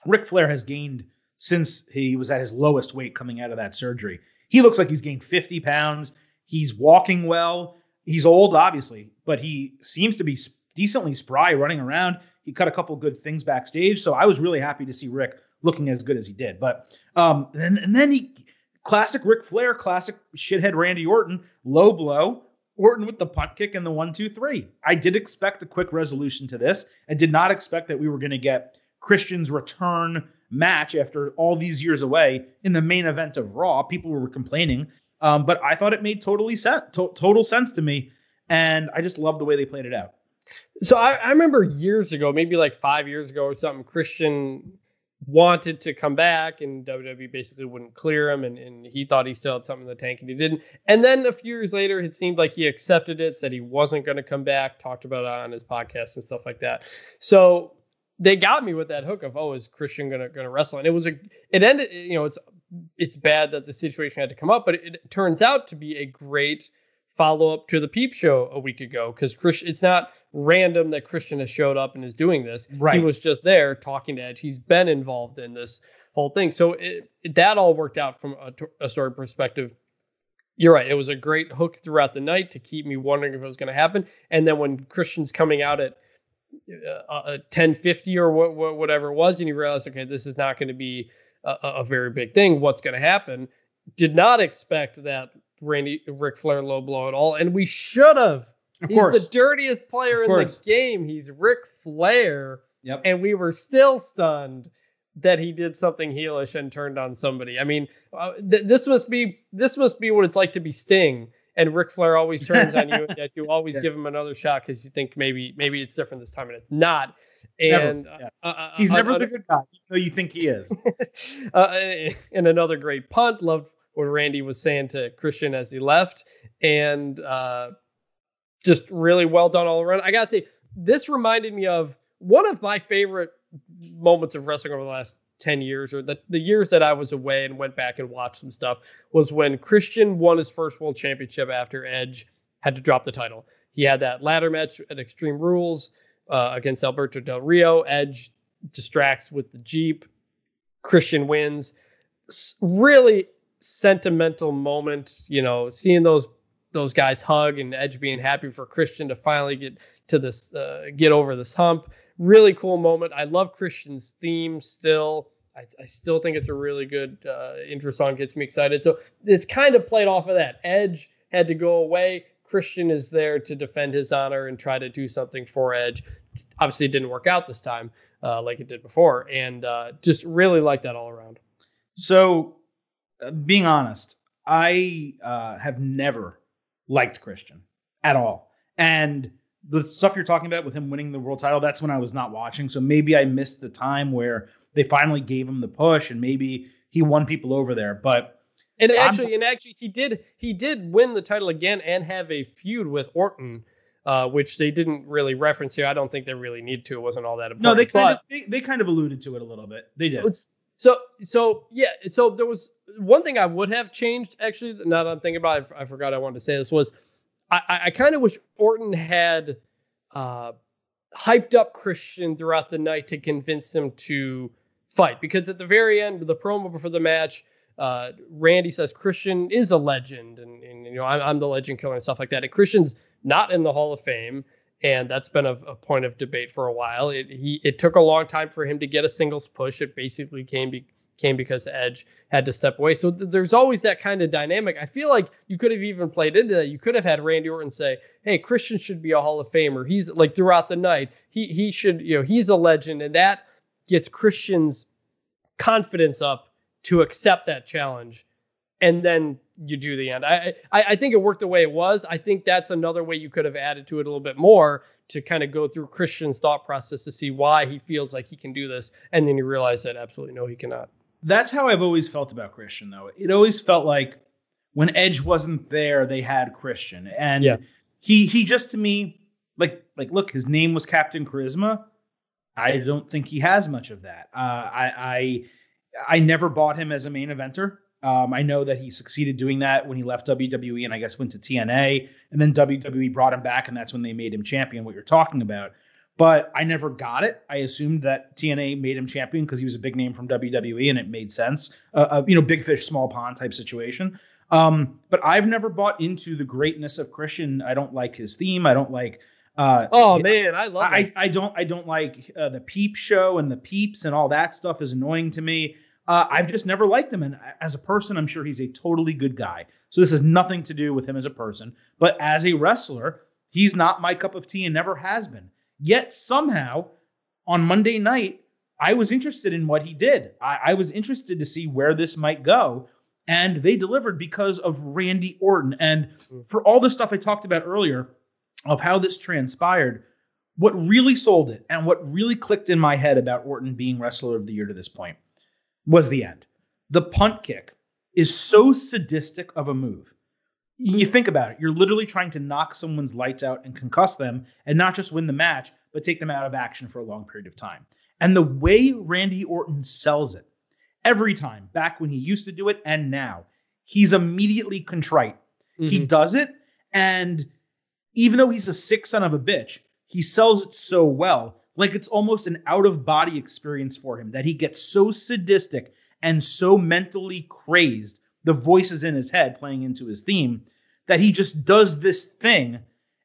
S1: Ric Flair has gained since he was at his lowest weight coming out of that surgery. He looks like he's gained 50 pounds. He's walking well. He's old, obviously, but he seems to be decently spry running around. He cut a couple good things backstage. So I was really happy to see Ric looking as good as he did. But um, and, and then he classic Ric Flair, classic shithead Randy Orton, low blow. Orton with the punt kick and the one, two, three. I did expect a quick resolution to this. I did not expect that we were going to get Christian's return match after all these years away in the main event of Raw. People were complaining, um, but I thought it made totally sense, to- total sense to me, and I just love the way they played it out.
S2: So I, I remember years ago, maybe like five years ago or something, Christian wanted to come back and WWE basically wouldn't clear him and, and he thought he still had something in the tank and he didn't. And then a few years later, it seemed like he accepted it, said he wasn't going to come back, talked about it on his podcast and stuff like that. So they got me with that hook of, oh, is Christian gonna gonna wrestle? And it was a it ended, you know, it's it's bad that the situation had to come up, but it, it turns out to be a great follow up to the Peep Show a week ago because Christian, it's not random that Christian has showed up and is doing this.
S1: Right.
S2: He was just there talking to Edge. He's been involved in this whole thing. So it, it, that all worked out from a, a story perspective. You're right. It was a great hook throughout the night to keep me wondering if it was going to happen. And then when Christian's coming out at uh, 1050 or what, what, whatever it was, and you realize, okay, this is not going to be a, a very big thing. What's going to happen? Did not expect that Randy Ric Flair low blow at all, and we should have.
S1: Of
S2: He's
S1: course.
S2: the dirtiest player in the game. He's Ric Flair,
S1: Yep.
S2: and we were still stunned that he did something heelish and turned on somebody. I mean, uh, th- this must be this must be what it's like to be Sting. And Ric Flair always turns on you, and yet you always
S1: Yeah.
S2: give him another shot because you think maybe maybe it's different this time, and it's not.
S1: Never,
S2: And
S1: yes.
S2: uh, uh,
S1: He's
S2: uh,
S1: never
S2: uh,
S1: the good guy, even though you think he is.
S2: uh, and another great punt. Loved what Randy was saying to Christian as he left, and uh, just really well done all around. I gotta say, this reminded me of one of my favorite moments of wrestling over the last 10 years or the, the years that I was away and went back and watched some stuff was when Christian won his first world championship after Edge had to drop the title. He had that ladder match at Extreme Rules uh, against Alberto Del Rio. Edge distracts with the Jeep. Christian wins. Really sentimental moment, you know, seeing those those guys hug and Edge being happy for Christian to finally get to this uh, get over this hump. Really cool moment. I love Christian's theme still. I, I still think it's a really good uh, intro song. Gets me excited. So this kind of played off of that. Edge had to go away. Christian is there to defend his honor and try to do something for Edge. Obviously, it didn't work out this time uh, like it did before, and uh, just really like that all around.
S1: So, being honest, I uh, have never liked Christian at all. And the stuff you're talking about with him winning the world title, that's when I was not watching. So maybe I missed the time where they finally gave him the push and maybe he won people over there. But
S2: And
S1: I'm-
S2: actually, and actually, he did he did win the title again and have a feud with Orton, uh, which they didn't really reference here. I don't think they really need to. It wasn't all that important.
S1: no, they kind
S2: but
S1: of they, they kind of alluded to it a little bit. They did.
S2: So so yeah. So there was one thing I would have changed actually. Now that I'm thinking about, it, I, forgot I wanted to say this was I I, I kind of wish Orton had uh, hyped up Christian throughout the night to convince him to fight because at the very end, the promo before the match, uh, Randy says Christian is a legend and, and you know I'm, I'm the legend killer and stuff like that. And Christian's not in the Hall of Fame, and that's been a, a point of debate for a while. It he it took a long time for him to get a singles push. It basically came be, came because Edge had to step away. So th- there's always that kind of dynamic. I feel like you could have even played into that. You could have had Randy Orton say, "Hey, Christian should be a Hall of Famer. He's like throughout the night. He he should you know he's a legend, and that gets Christian's confidence up to accept that challenge." And then you do the end. I, I I think it worked the way it was. I think that's another way you could have added to it a little bit more to kind of go through Christian's thought process to see why he feels like he can do this, and then you realize that absolutely no, he cannot.
S1: That's how I've always felt about Christian, though. It always felt like when Edge wasn't there, they had Christian, and
S2: Yeah.
S1: he he just to me like like look, his name was Captain Charisma. I don't think he has much of that. Uh, I I I never bought him as a main eventer. Um, I know that he succeeded doing that when he left WWE and I guess went to TNA, and then WWE brought him back, and that's when they made him champion. What you're talking about, but I never got it. I assumed that TNA made him champion because he was a big name from WWE, and it made sense. Uh, uh, you know, big fish, small pond type situation. Um, but I've never bought into the greatness of Christian. I don't like his theme. I don't like. Uh,
S2: Oh man, I love
S1: I,
S2: it.
S1: I don't I don't like uh, the peep show and the peeps and all that stuff is annoying to me. Uh, I've just never liked him, and as a person, I'm sure he's a totally good guy. So this has nothing to do with him as a person, but as a wrestler, he's not my cup of tea and never has been. Yet somehow, on Monday night, I was interested in what he did. I, I was interested to see where this might go, and they delivered because of Randy Orton. And for all the stuff I talked about earlier of how this transpired, what really sold it and what really clicked in my head about Orton being wrestler of the year to this point was the end. The punt kick is so sadistic of a move. You think about it, you're literally trying to knock someone's lights out and concuss them and not just win the match, but take them out of action for a long period of time. And the way Randy Orton sells it every time, back when he used to do it and now, he's immediately contrite. He
S2: Mhm.
S1: does it, and even though he's a sick son of a bitch, he sells it so well. Like it's almost an out of body experience for him that he gets so sadistic and so mentally crazed, the voices in his head playing into his theme, that he just does this thing.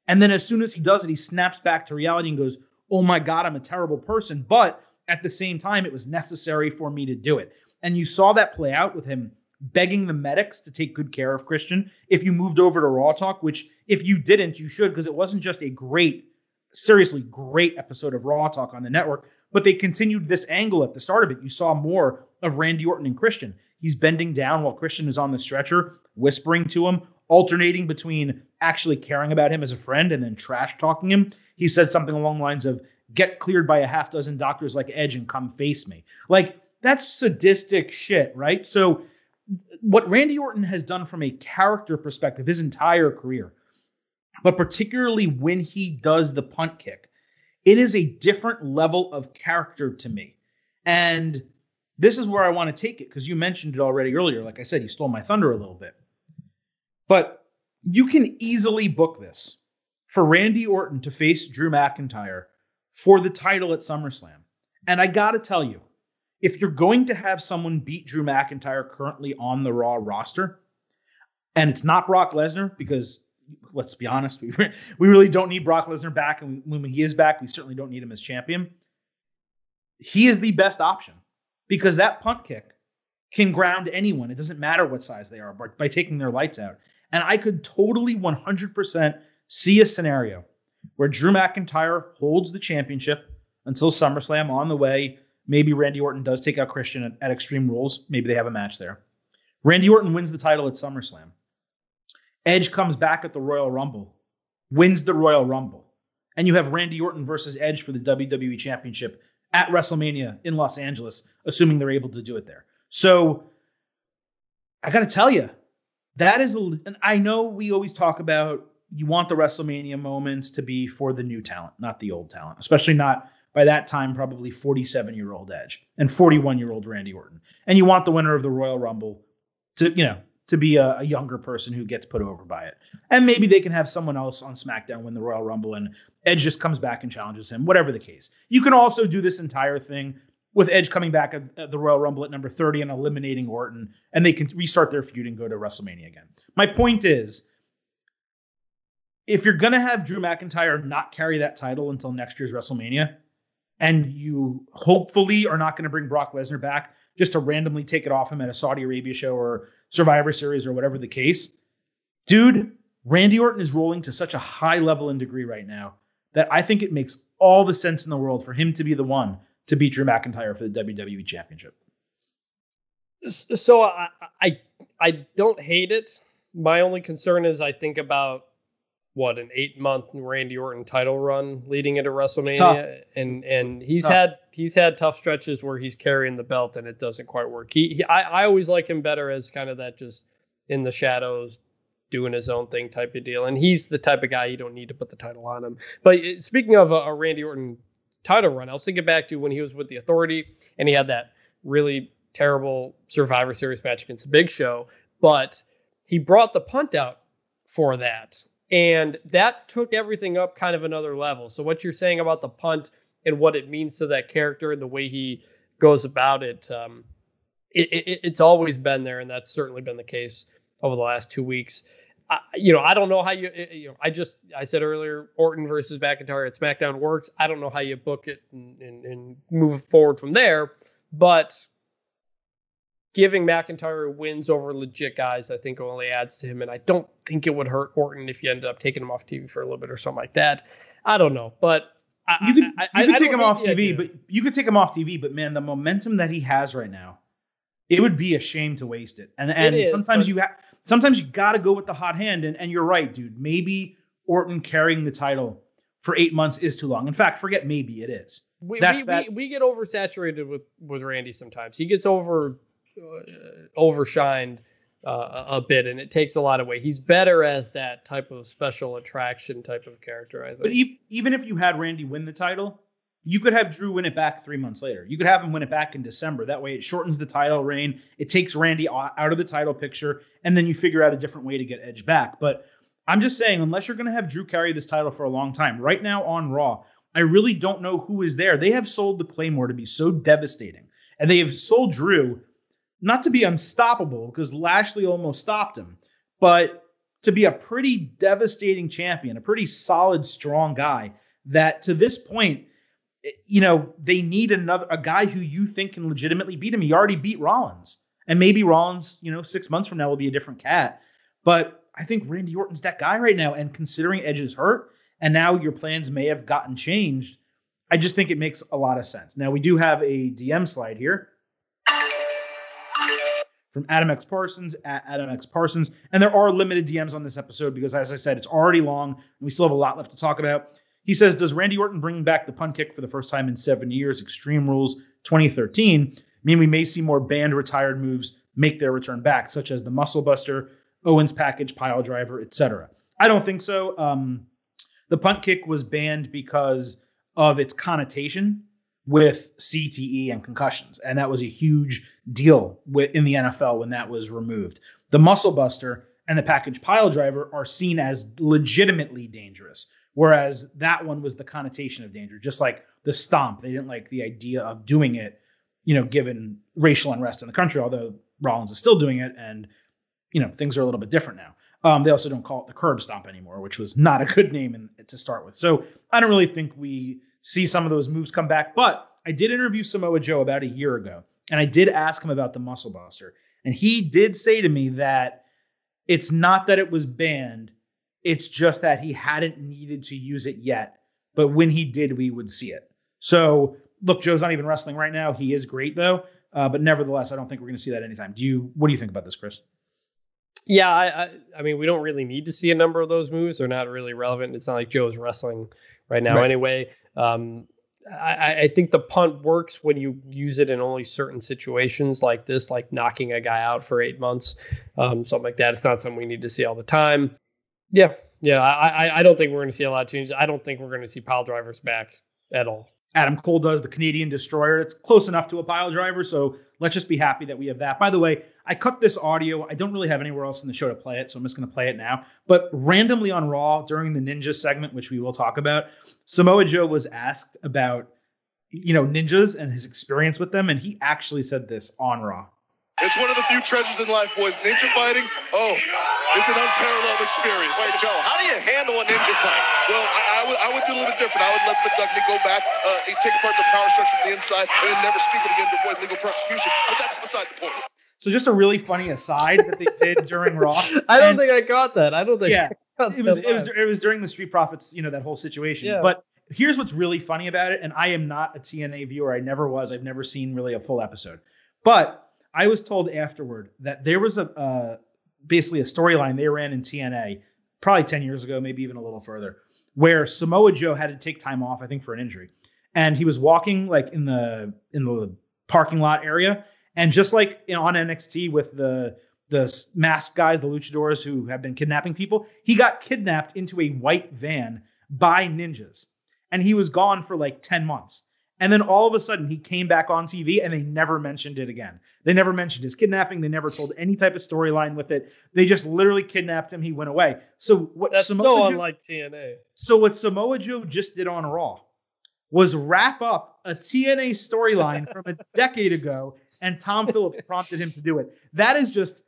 S1: And then as soon as he does it, he snaps back to reality and goes, Oh my God, I'm a terrible person. But at the same time, it was necessary for me to do it. And you saw that play out with him begging the medics to take good care of Christian. If you moved over to Raw Talk, which if you didn't, you should, because it wasn't just a great, seriously great episode of Raw Talk on the network, but they continued this angle at the start of it. You saw more of Randy Orton and Christian. He's bending down while Christian is on the stretcher, whispering to him, alternating between actually caring about him as a friend and then trash talking him. He said something along the lines of, get cleared by a half dozen doctors like Edge and come face me. Like, that's sadistic shit, right? So, what Randy Orton has done from a character perspective his entire career, but particularly when he does the punt kick, it is a different level of character to me. And this is where I want to take it because you mentioned it already earlier. Like I said, you stole my thunder a little bit. But you can easily book this for Randy Orton to face Drew McIntyre for the title at SummerSlam. And I got to tell you, if you're going to have someone beat Drew McIntyre currently on the Raw roster, and it's not Brock Lesnar, because let's be honest, we, we really don't need Brock Lesnar back. And when he is back, we certainly don't need him as champion. He is the best option because that punt kick can ground anyone. It doesn't matter what size they are by, by taking their lights out. And I could totally 100% see a scenario where Drew McIntyre holds the championship until SummerSlam on the way. Maybe Randy Orton does take out Christian at, at Extreme Rules. Maybe they have a match there. Randy Orton wins the title at SummerSlam. Edge comes back at the Royal Rumble, wins the Royal Rumble. And you have Randy Orton versus Edge for the WWE Championship at WrestleMania in Los Angeles, assuming they're able to do it there. So I got to tell you, that is, a, and I know we always talk about you want the WrestleMania moments to be for the new talent, not the old talent, especially not by that time, probably 47 year old Edge and 41 year old Randy Orton. And you want the winner of the Royal Rumble to, you know, to be a, a, younger person who gets put over by it. And maybe they can have someone else on SmackDown win the Royal Rumble and Edge just comes back and challenges him, whatever the case. You can also do this entire thing with Edge coming back at, at the Royal Rumble at number 30 and eliminating Orton, and they can restart their feud and go to WrestleMania again. My point is, if you're going to have Drew McIntyre not carry that title until next year's WrestleMania, and you hopefully are not going to bring Brock Lesnar back just to randomly take it off him at a Saudi Arabia show or Survivor Series or whatever the case, dude, Randy Orton is rolling to such a high level and degree right now that I think it makes all the sense in the world for him to be the one to beat Drew McIntyre for the WWE Championship.
S2: So I, I I don't hate it. My only concern is I think about what an eight month Randy Orton title run leading into WrestleMania,
S1: Tough.
S2: and and he's
S1: Tough.
S2: had he's had tough stretches where he's carrying the belt and it doesn't quite work. He, he I, I always like him better as kind of that just in the shadows doing his own thing type of deal, and he's the type of guy you don't need to put the title on him. But uh, speaking of a, a Randy Orton title run, I was thinking back to when he was with the Authority and he had that really terrible Survivor Series match against the Big Show, but he brought the punt out for that. And that took everything up kind of another level. So, what you're saying about the punt and what it means to that character and the way he goes about it, um, it, it it's always been there. And that's certainly been the case over the last two weeks. I, you know, I don't know how you, you know, I just, I said earlier, Orton versus McIntyre at SmackDown works. I don't know how you book it and, and, and move forward from there. But giving McIntyre wins over legit guys, I think only adds to him. And I don't think it would hurt Orton if you ended up taking him off TV for a little bit or something like that. I don't know, but I,
S1: You could
S2: I,
S1: you could
S2: I
S1: take him off TV,
S2: idea.
S1: but you could take him off TV. But man, the momentum that he has right now, it would be a shame to waste it. And and
S2: is,
S1: sometimes you have sometimes you got to go with the hot hand. And and you're right, dude. Maybe Orton carrying the title for eight months is too long. In fact, forget maybe it is.
S2: we,
S1: that's
S2: we,
S1: that-
S2: we, we get oversaturated with with Randy sometimes. He gets over overshined uh, a a bit, and it takes a lot away. He's better as that type of special attraction type of character. I think.
S1: But e- even if you had Randy win the title, you could have Drew win it back three months later. You could have him win it back in December. That way, it shortens the title reign. It takes Randy out of the title picture, and then you figure out a different way to get Edge back. But I'm just saying, unless you're going to have Drew carry this title for a long time, right now on Raw, I really don't know who is there. They have sold the Claymore to be so devastating, and they have sold Drew not to be unstoppable because Lashley almost stopped him, but to be a pretty devastating champion, a pretty solid, strong guy that to this point, you know, they need another a guy who you think can legitimately beat him. He already beat Rollins. And maybe Rollins, you know, six months from now will be a different cat. But I think Randy Orton's that guy right now. And considering Edge is hurt, and now your plans may have gotten changed, I just think it makes a lot of sense. Now we do have a DM slide here from Adam X Parsons at Adam X Parsons. And there are limited DMs on this episode because, as I said, it's already long and we still have a lot left to talk about. He says, Does Randy Orton bring back the punt kick for the first time in seven years, Extreme Rules 2013, mean we may see more banned retired moves make their return back, such as the Muscle Buster, Owens package, pile driver, etc.? I don't think so. Um, the punt kick was banned because of its connotation with CTE and concussions, and that was a huge deal in the NFL when that was removed. The muscle buster and the package pile driver are seen as legitimately dangerous, whereas that one was the connotation of danger, just like the stomp. They didn't like the idea of doing it, you know, given racial unrest in the country, although Rollins is still doing it, and you know things are a little bit different now. Um, they also don't call it the curb stomp anymore, which was not a good name in, to start with. So I don't really think we see some of those moves come back. But I did interview Samoa Joe about a year ago, and I did ask him about the Muscle Buster, and he did say to me that it's not that it was banned; it's just that he hadn't needed to use it yet. But when he did, we would see it. So look, Joe's not even wrestling right now. He is great though, uh, but nevertheless, I don't think we're going to see that anytime. Do you? What do you think about this, Chris?
S2: Yeah, I, I, I mean, we don't really need to see a number of those moves. They're not really relevant. It's not like Joe's wrestling right now,
S1: Right.
S2: anyway. Um, I, I think the punt works when you use it in only certain situations like this, like knocking a guy out for eight months, um, something like that. It's not something we need to see all the time. Yeah, yeah. I, I, I don't think we're going to see a lot of changes. I don't think we're going to see pile drivers back at all.
S1: Adam Cole does the Canadian Destroyer. It's close enough to a pile driver, so let's just be happy that we have that. By the way, I cut this audio. I don't really have anywhere else in the show to play it, so I'm just going to play it now. But randomly on Raw during the Ninja segment, which we will talk about, Samoa Joe was asked about you know ninjas and his experience with them, and he actually said this on Raw.
S4: It's one of the few treasures in life, boys. Ninja fighting, oh, it's an unparalleled experience.
S5: Wait, Joe, how do you handle a ninja fight?
S4: Well, I, I would I would do a little bit different. I would let McDuckney go back, uh, take apart the power structure from the inside, and then never speak it again to avoid legal prosecution. But that's beside the point.
S1: So just a really funny aside that they did during Raw.
S2: I don't
S1: And-
S2: think I got that. I don't think.
S1: Yeah, it was it was it was during the Street Profits, you know, that whole situation.
S2: Yeah.
S1: But here's what's really funny about it, and I am not a TNA viewer. I never was. I've never seen really a full episode. But I was told afterward that there was a uh, basically a storyline they ran in TNA probably 10 years ago, maybe even a little further, where Samoa Joe had to take time off, I think for an injury. And he was walking like in the in the parking lot area. And just like know, on NXT with the the masked guys, the luchadors who have been kidnapping people, he got kidnapped into a white van by ninjas. And he was gone for like 10 months. And then all of a sudden he came back on TV and they never mentioned it again. They never mentioned his kidnapping. They never told any type of storyline with it. They just literally kidnapped him. He went away. So what
S2: That's
S1: Samoa
S2: so
S1: Joe,
S2: unlike TNA.
S1: so what Samoa Joe just did on Raw was wrap up a TNA storyline from a decade ago, and Tom Phillips prompted him to do it. That is just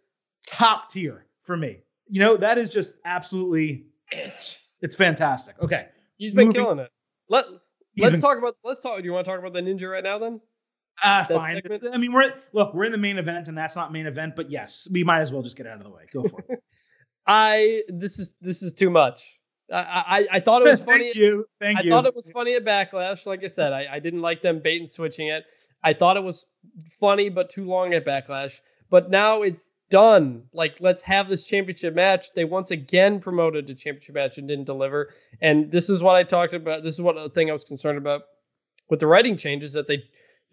S1: top tier for me. You know, that is just absolutely
S3: It.
S1: it's fantastic. Okay.
S2: He's been
S1: Moving-
S2: killing it. Let Let's
S1: been-
S2: talk about. Let's talk. Do you want to talk about the ninja right now? Then
S1: Uh, fine.
S2: segment?
S1: I mean, we're look, we're in the main event, and that's not main event, but yes, we might as well just get out of the way. Go for it.
S2: I this is this is too much. I I, I thought it was funny.
S1: Thank you. Thank
S2: I
S1: you.
S2: thought it was funny at Backlash. Like I said, I, I didn't like them bait and switching it. I thought it was funny, but too long at Backlash. But now it's done. Like, let's have this championship match. They once again promoted the championship match and didn't deliver. And this is what I talked about. This is what the thing I was concerned about with the writing changes that they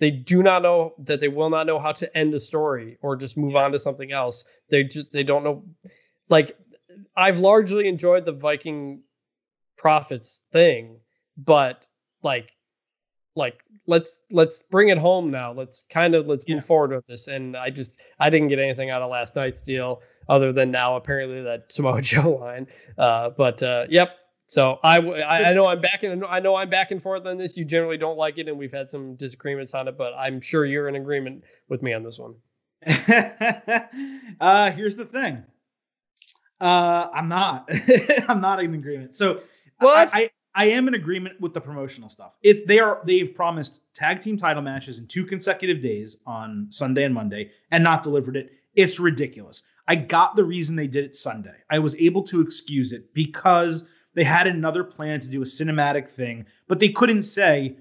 S2: they do not know that they will not know how to end a story or just move on to something else. They just they don't know. Like, I've largely enjoyed the Viking prophets thing, but like like let's let's bring it home now. Let's kind of let's
S1: Yeah.
S2: move forward with this. And I just I didn't get anything out of last night's deal other than now apparently that Samoa Joe line. Uh, but uh, yep. So I, I I know I'm back in I know I'm back and forth on this. You generally don't like it, and we've had some disagreements on it, but I'm sure you're in agreement with me on this one.
S1: uh, here's the thing. Uh, I'm not. I'm not in agreement. So
S2: What?
S1: I, I I am in agreement with the promotional stuff. If they are they've promised tag team title matches in two consecutive days on Sunday and Monday and not delivered it. It's ridiculous. I got the reason they did it Sunday. I was able to excuse it because they had another plan to do a cinematic thing, but they couldn't say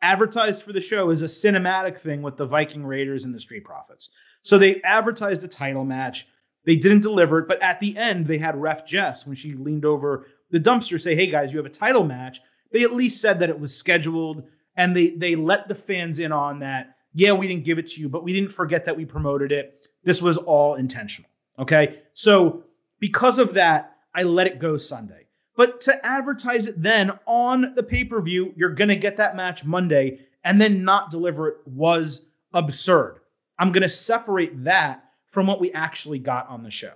S1: advertised for the show as a cinematic thing with the Viking Raiders and the Street Profits. So they advertised the title match. They didn't deliver it, but at the end, they had Ref Jess when she leaned over the dumpster say, "Hey guys, you have a title match." They at least said that it was scheduled, and they they let the fans in on that. Yeah, we didn't give it to you, but we didn't forget that we promoted it. This was all intentional. Okay, so because of that, I let it go Sunday. But to advertise it then on the pay per view, you're gonna get that match Monday, and then not deliver it was absurd. I'm gonna separate that from what we actually got on the show,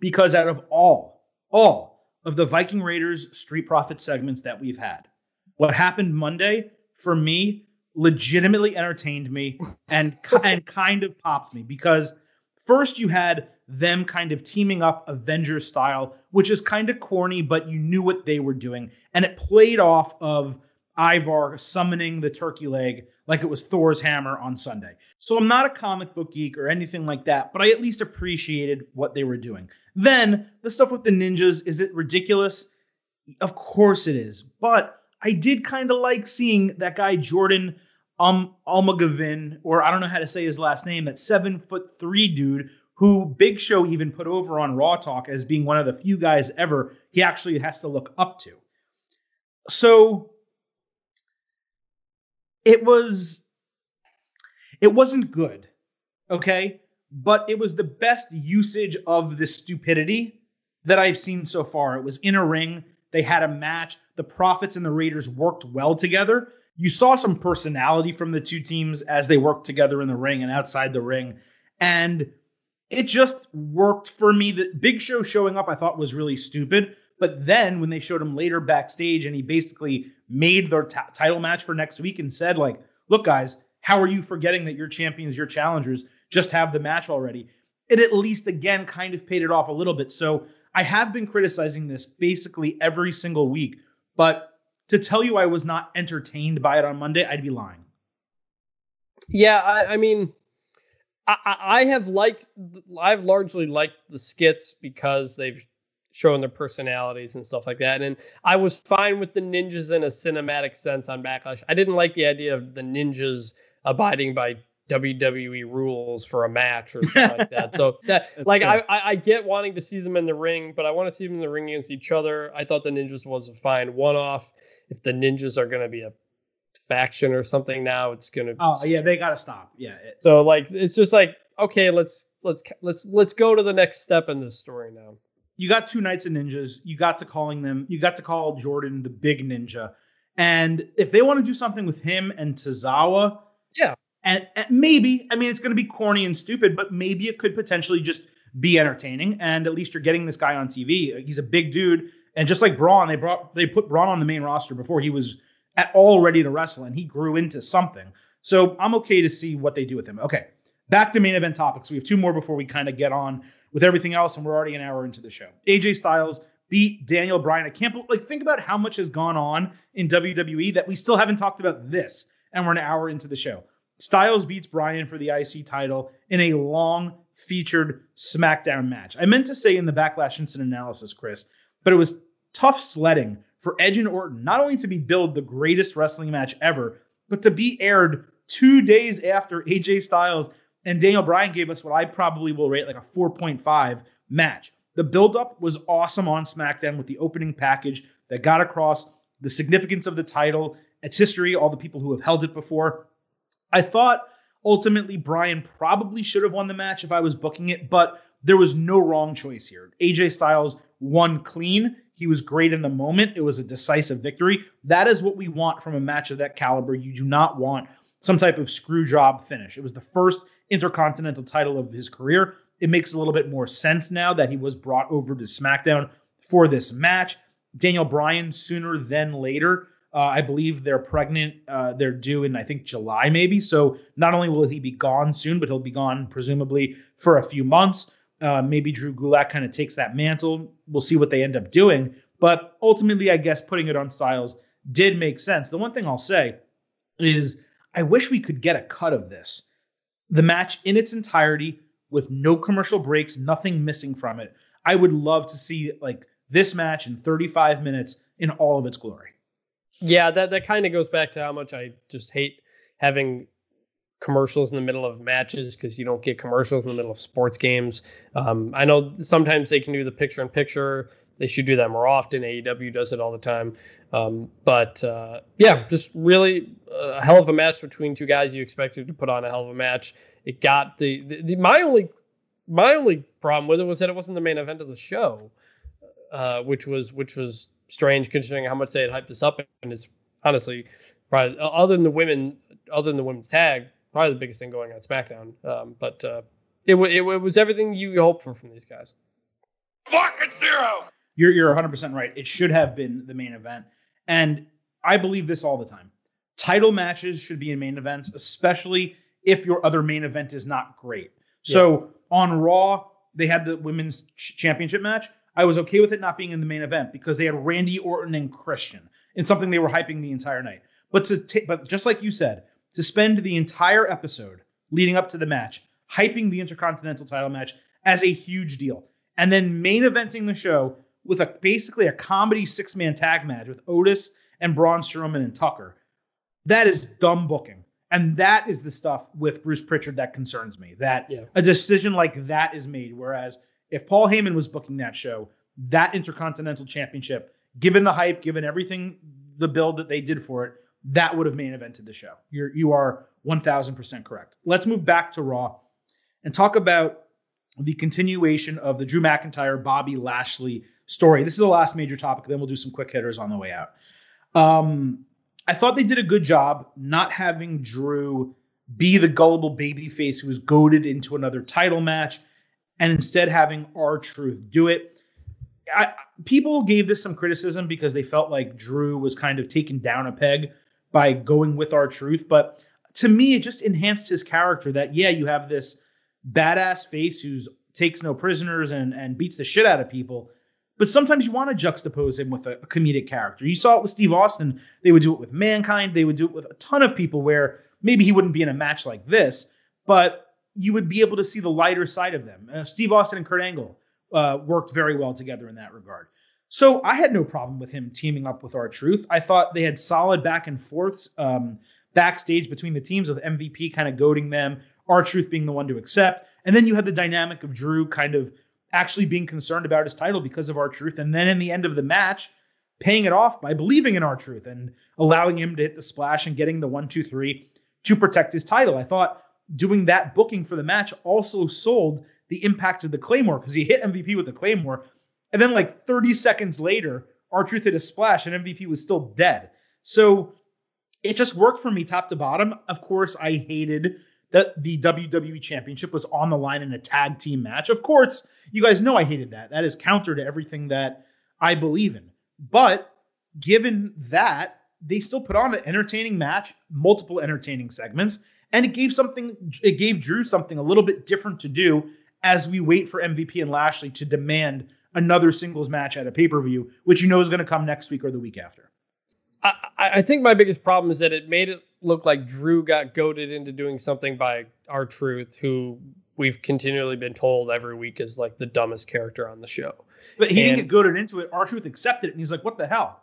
S1: because out of all all of the Viking Raiders Street Profit segments that we've had. What happened Monday for me legitimately entertained me and and kind of popped me because first you had them kind of teaming up Avengers style, which is kind of corny, but you knew what they were doing, and it played off of Ivar summoning the turkey leg like it was Thor's hammer on Sunday. So I'm not a comic book geek or anything like that, but I at least appreciated what they were doing. Then the stuff with the ninjas, is it ridiculous? Of course it is. But I did kind of like seeing that guy Jordan um Almagavin, or I don't know how to say his last name, that seven foot three dude who Big Show even put over on Raw Talk as being one of the few guys ever he actually has to look up to. So it was it wasn't good okay? But it was the best usage of the stupidity that i've seen so far. It was in a ring. They had a match. The profits and the raiders worked well together. You saw some personality from the two teams as they worked together in the ring and outside the ring. And it just worked for me. That big show showing up i thought was really stupid. But then when they showed him later backstage and he basically made their t- title match for next week and said like look guys how are you forgetting that your champions your challengers? Just have the match already. It at least again kind of paid it off a little bit. So i have been criticizing this basically every single week. But to tell you i was not entertained by it on monday i'd be lying.
S2: Yeah, I, I mean, I, I have liked, I've largely liked the skits because they've shown their personalities and stuff like that. And I was fine with the ninjas in a cinematic sense on Backlash. I didn't like the idea of the ninjas abiding by WWE rules for a match or something like that. So that like I, I I get wanting to see them in the ring, but I want to see them in the ring against each other. I thought the ninjas was a fine one off. If the ninjas are going to be a faction or something now, it's to.
S1: Oh yeah, they got to stop. Yeah. It,
S2: So like it's just like okay, let's let's let's let's go to the next step in this story now.
S1: you got two Knights of Ninjas. You got to calling them. You got to call Jordan the Big Ninja. And if they want to do something with him and Tozawa,
S2: Yeah.
S1: and, and maybe I mean it's going to be corny and stupid, but maybe it could potentially just be entertaining. And at least you're getting this guy on TV. He's a big dude, and just like Braun, they brought they put Braun on the main roster before he was at all ready to wrestle, and he grew into something. So I'm okay to see what they do with him. Okay, back to main event topics. We have two more before we kind of get on with everything else, and we're already an hour into the show. AJ Styles beat Daniel Bryan. I can't believe, like, think about how much has gone on in WWE that we still haven't talked about this, and we're an hour into the show. Styles beats Bryan for the IC title in a long featured SmackDown match. I meant to say in the Backlash Instant analysis, Chris, but it was tough sledding for Edge and Orton not only to be billed the greatest wrestling match ever, but to be aired two days after AJ Styles and Daniel Bryan gave us what I probably will rate like a 4.5 match. The buildup was awesome on SmackDown with the opening package that got across the significance of the title, its history, all the people who have held it before. I thought ultimately Bryan probably should have won the match if I was booking it, but there was no wrong choice here. AJ Styles won clean. He was great in the moment. It was a decisive victory. That is what we want from a match of that caliber. You do not want some type of screw job finish. It was the first intercontinental title of his career. It makes a little bit more sense now that he was brought over to SmackDown for this match. Daniel Bryan sooner than later. Uh, I believe they're pregnant. Uh, they're due in, I think, July maybe. So not only will he be gone soon, but he'll be gone presumably for a few months. Uh, maybe Drew Gulak kind of takes that mantle. We'll see what they end up doing. But ultimately, I guess putting it on Styles did make sense. The one thing I'll say is I wish we could get a cut of this. The match in its entirety with no commercial breaks, nothing missing from it. I would love to see like this match in 35 minutes in all of its glory.
S2: Yeah, that that kind of goes back to how much I just hate having commercials in the middle of matches because you don't get commercials in the middle of sports games. Um, I know sometimes they can do the picture in picture. They should do that more often. AEW does it all the time. Um, but uh, yeah, just really a hell of a match between two guys you expected to put on a hell of a match. It got the, the, the my only my only problem with it was that it wasn't the main event of the show, uh, which was which was strange considering how much they had hyped this up. And it's honestly probably other than the women, other than the women's tag, probably the biggest thing going on SmackDown. Um, but uh, it, w- it, w- it was everything you hoped for from these guys.
S3: Fucking zero.
S1: You're you're 100% right. It should have been the main event. And I believe this all the time. Title matches should be in main events, especially if your other main event is not great. So on Raw, they had the women's ch- championship match. I was okay with it not being in the main event because they had Randy Orton and Christian in something they were hyping the entire night. But to ta- but just like you said, to spend the entire episode leading up to the match hyping the Intercontinental title match as a huge deal, and then main eventing the show with a basically a comedy six man tag match with Otis and Braun Strowman and Tucker. That is dumb booking. And that is the stuff with Bruce Pritchard that concerns me. That
S2: Yeah.
S1: a decision like that is made. Whereas if Paul Heyman was booking that show, that Intercontinental Championship, given the hype, given everything, the build that they did for it, that would have main evented the show. You're you are one thousand percent correct. Let's move back to Raw and talk about the continuation of the Drew McIntyre Bobby Lashley story. This is the last major topic. Then we'll do some quick hitters on the way out. Um, I thought they did a good job not having Drew be the gullible babyface who was goaded into another title match, and instead having R-Truth do it. I, people gave this some criticism because they felt like Drew was kind of taken down a peg by going with R-Truth, but to me, it just enhanced his character. That yeah, you have this badass face who takes no prisoners and and beats the shit out of people. But sometimes you want to juxtapose him with a, a comedic character. You saw it with Steve Austin. They would do it with Mankind. They would do it with a ton of people where maybe he wouldn't be in a match like this, but you would be able to see the lighter side of them. Uh, Steve Austin and Kurt Angle uh, worked very well together in that regard. So I had no problem with him teaming up with R-Truth. I thought they had solid back and forths. Um, backstage between the teams with MVP kind of goading them, R-Truth being the one to accept. And then you had the dynamic of Drew kind of actually being concerned about his title because of R-Truth. And then in the end of the match, paying it off by believing in our Truth and allowing him to hit the splash and getting the one, two, three to protect his title. I thought doing that booking for the match also sold the impact of the Claymore because he hit MVP with the Claymore. And then, like 30 seconds later, R-Truth hit a splash and MVP was still dead. So it just worked for me top to bottom. Of course, I hated that the WWE Championship was on the line in a tag team match. Of course, you guys know I hated that. That is counter to everything that I believe in. But given that, they still put on an entertaining match, multiple entertaining segments, and it gave something it gave Drew something a little bit different to do as we wait for MVP and Lashley to demand another singles match at a pay-per-view, which you know is going to come next week or the week after.
S2: I, I think my biggest problem is that it made it look like Drew got goaded into doing something by R-Truth, who we've continually been told every week is like the dumbest character on the show.
S1: But he
S2: And-
S1: didn't get goaded into it. R-Truth accepted it, and he's like, "What the hell?"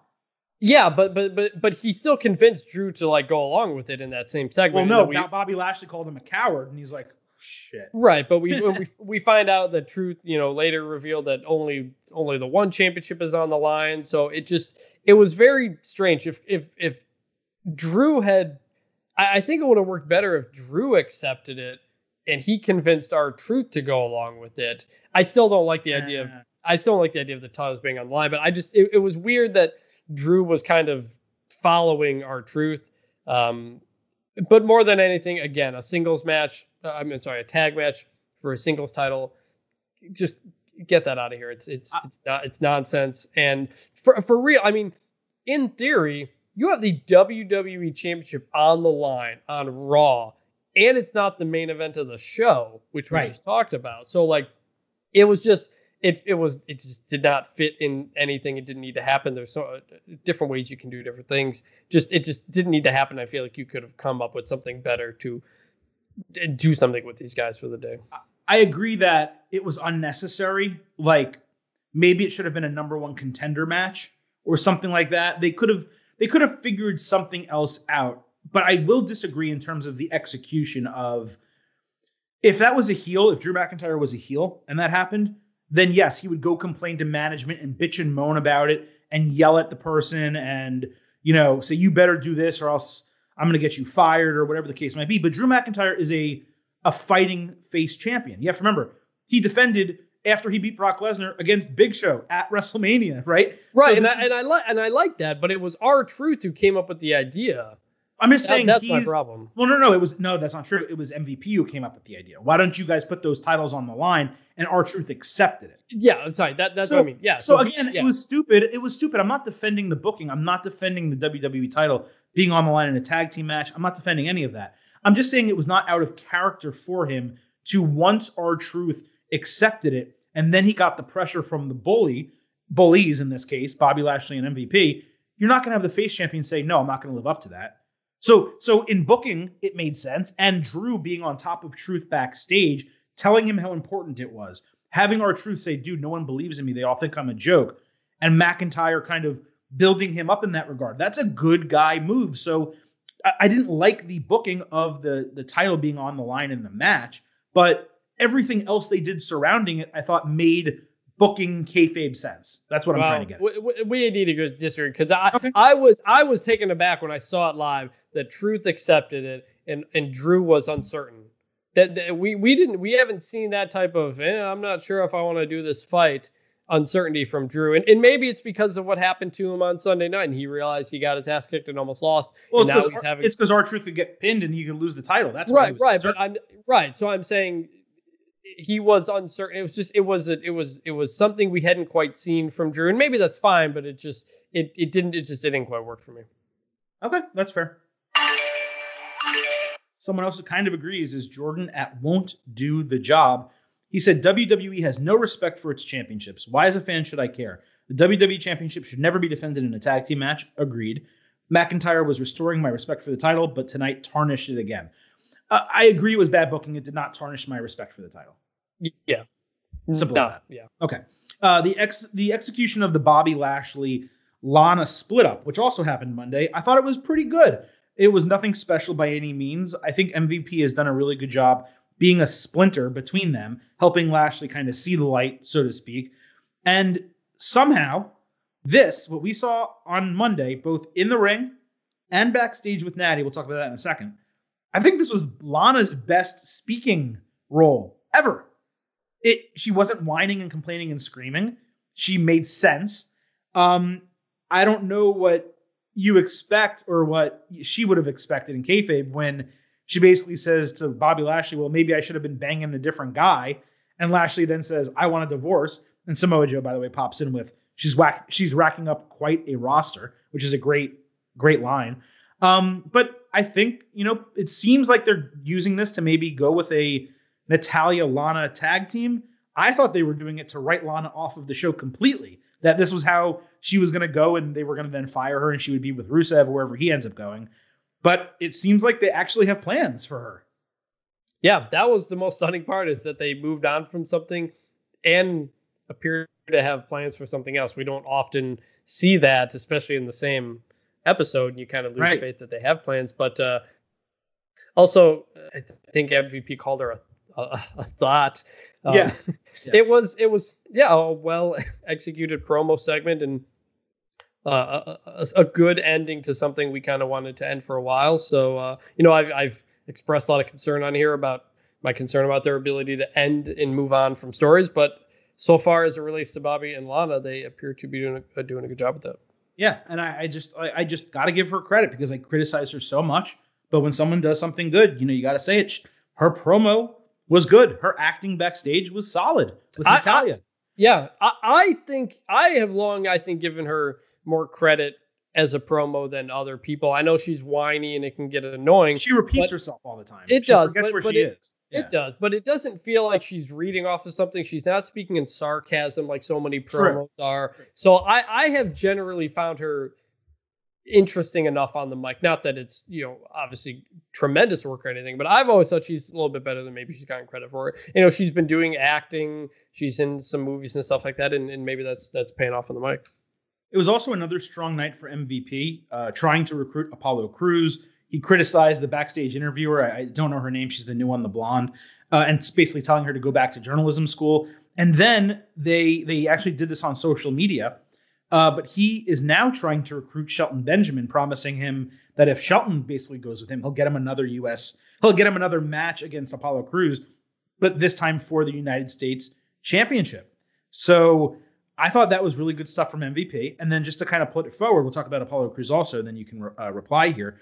S2: Yeah, but but but but he still convinced Drew to like go along with it in that same segment. Well,
S1: no.
S2: we-
S1: Bobby Lashley called him a coward, and he's like, "Shit."
S2: Right, but we we we find out the truth, you know, later revealed that only only the one championship is on the line. So it just it was very strange. If if if Drew had, I, I think it would have worked better if Drew accepted it and he convinced R-Truth to go along with it. I still don't like the idea of I still don't like the idea of the titles being on the line, but I just it, it was weird that Drew was kind of following R-Truth. Um, but more than anything, again, a singles match. Uh, I mean, sorry, a tag match for a singles title. Just get that out of here. It's it's
S1: I-
S2: it's not it's nonsense. And for for real, I mean, in theory, you have the WWE Championship on the line on Raw, and it's not the main event of the show, which we
S1: Right.
S2: just talked about. So like, it was just it it was it just did not fit in anything. It didn't need to happen. There's so uh, different ways you can do different things. Just it just didn't need to happen. I feel like you could have come up with something better to do something with these guys for the day.
S1: I agree that it was unnecessary. Like maybe it should have been a number one contender match or something like that. They could have they could have figured something else out. But I will disagree in terms of the execution of if that was a heel, if Drew McIntyre was a heel and that happened, then yes, he would go complain to management and bitch and moan about it and yell at the person and you know say you better do this or else I'm going to get you fired or whatever the case might be. But Drew McIntyre is a a fighting face champion. You have to remember, he defended after he beat Brock Lesnar against Big Show at WrestleMania, right?
S2: Right,
S1: So
S2: and I, and I like and I like that, but it was R-Truth who came up with the idea.
S1: I'm just
S2: That-
S1: saying
S2: that's my problem.
S1: well, no, no, it was no, that's not true. It was MVP who came up with the idea. Why don't you guys put those titles on the line? And R-Truth accepted it.
S2: Yeah, I'm sorry. That that's
S1: So-
S2: what I mean. Yeah.
S1: So again,
S2: yeah.
S1: it was stupid. It was stupid. I'm not defending the booking. I'm not defending the WWE title being on the line in a tag team match. I'm not defending any of that. I'm just saying it was not out of character for him to once R-Truth accepted it, and then he got the pressure from the bully, bullies in this case, Bobby Lashley and MVP. You're not going to have the face champion say, "No, I'm not going to live up to that." So, so in booking, it made sense, and Drew being on top of Truth backstage, telling him how important it was, having R-Truth say, "Dude, no one believes in me. They all think I'm a joke," and McIntyre kind of building him up in that regard. That's a good guy move. So, I, I didn't like the booking of the the title being on the line in the match, but everything else they did surrounding it, I thought made booking kayfabe sense. That's what I'm trying to get.
S2: We, we- we need to go disagree because I
S1: Okay.
S2: I was I was taken aback when I saw it live that Truth accepted it and and Drew was uncertain. That, that we we didn't we haven't seen that type of eh, I'm not sure if I want to do this fight uncertainty from Drew and, and maybe it's because of what happened to him on Sunday night and he realized he got his ass kicked and almost lost.
S1: Well, it's because
S2: having
S1: it's because R-Truth could get pinned and he could lose the title. That's
S2: right right
S1: concerned.
S2: but i'm right so i'm saying he was uncertain it was just it was a, it was it was something we hadn't quite seen from drew and maybe that's fine but it just it, it didn't it just didn't quite work for me
S1: Okay, that's fair. Someone else who kind of agrees is Jordan at Won't Do the Job. He said WWE has no respect for its championships. Why, as a fan, should I care? The WWE Championship should never be defended in a tag team match. Agreed. McIntyre was restoring my respect for the title, but tonight tarnished it again. Uh, I agree it was bad booking. It did not tarnish my respect for the title.
S2: yeah
S1: Simple
S2: no,
S1: that.
S2: yeah
S1: Okay. Uh, the ex the execution of the Bobby Lashley Lana split up, which also happened Monday, I thought it was pretty good. It was nothing special by any means. I think MVP has done a really good job being a splinter between them, helping Lashley kind of see the light, so to speak. And somehow, this, what we saw on Monday, both in the ring and backstage with Natty, we'll talk about that in a second. I think this was Lana's best speaking role ever. It she wasn't whining and complaining and screaming. She made sense. Um, I don't know what you expect or what she would have expected in kayfabe when she basically says to Bobby Lashley, "Well, maybe I should have been banging a different guy." And Lashley then says, "I want a divorce." And Samoa Joe, by the way, pops in with, "She's whack, she's racking up quite a roster," which is a great, great line. Um, but I think you know it seems like they're using this to maybe go with a Natalya Lana tag team. I thought they were doing it to write Lana off of the show completely. That this was how she was going to go, and they were going to then fire her, and she would be with Rusev wherever he ends up going. But it seems like they actually have plans for her.
S2: Yeah, that was the most stunning part is that they moved on from something and appear to have plans for something else. We don't often see that, especially in the same episode, and you kind of lose
S1: Right.
S2: faith that they have plans. But uh, also, I th- think MVP called her a, a, a thought. Um,
S1: Yeah. Yeah.
S2: it was it was yeah a well executed promo segment and uh, a, a, good ending to something we kind of wanted to end for a while. So uh, you know, I've I've expressed a lot of concern on here about my concern about their ability to end and move on from stories, but so far as it relates to Bobby and Lana, they appear to be doing a, doing a good job with that.
S1: Yeah, and I, I just I, I just got to give her credit because I criticize her so much. But when someone does something good, you know, you got to say it. Her promo was good. Her acting backstage was solid with
S2: I- I-
S1: Natalya.
S2: Yeah, I, I think I have long I think given her more credit as a promo than other people. I know she's whiny and it can get annoying.
S1: she repeats herself all the time.
S2: It
S1: she
S2: does, but-
S1: where
S2: but
S1: she
S2: it-
S1: is. Yeah.
S2: It does, but it doesn't feel like she's reading off of something. She's not speaking in sarcasm like so many
S1: True.
S2: promos are. So I, I have generally found her interesting enough on the mic. Not that it's, you know, obviously tremendous work or anything, but I've always thought she's a little bit better than maybe she's gotten credit for. You know, she's been doing acting, she's in some movies and stuff like that, and, and maybe that's that's paying off on the mic.
S1: It was also another strong night for MVP, uh, trying to recruit Apollo Crews. He criticized the backstage interviewer. I, I don't know her name. She's the new one, the blonde, uh, and basically telling her to go back to journalism school. And then they they actually did this on social media. Uh, but he is now trying to recruit Shelton Benjamin, promising him that if Shelton basically goes with him, he'll get him another U.S. He'll get him another match against Apollo Crews, but this time for the United States Championship. So I thought that was really good stuff from MVP. And then just to kind of put it forward, we'll talk about Apollo Crews also, then you can uh, reply here.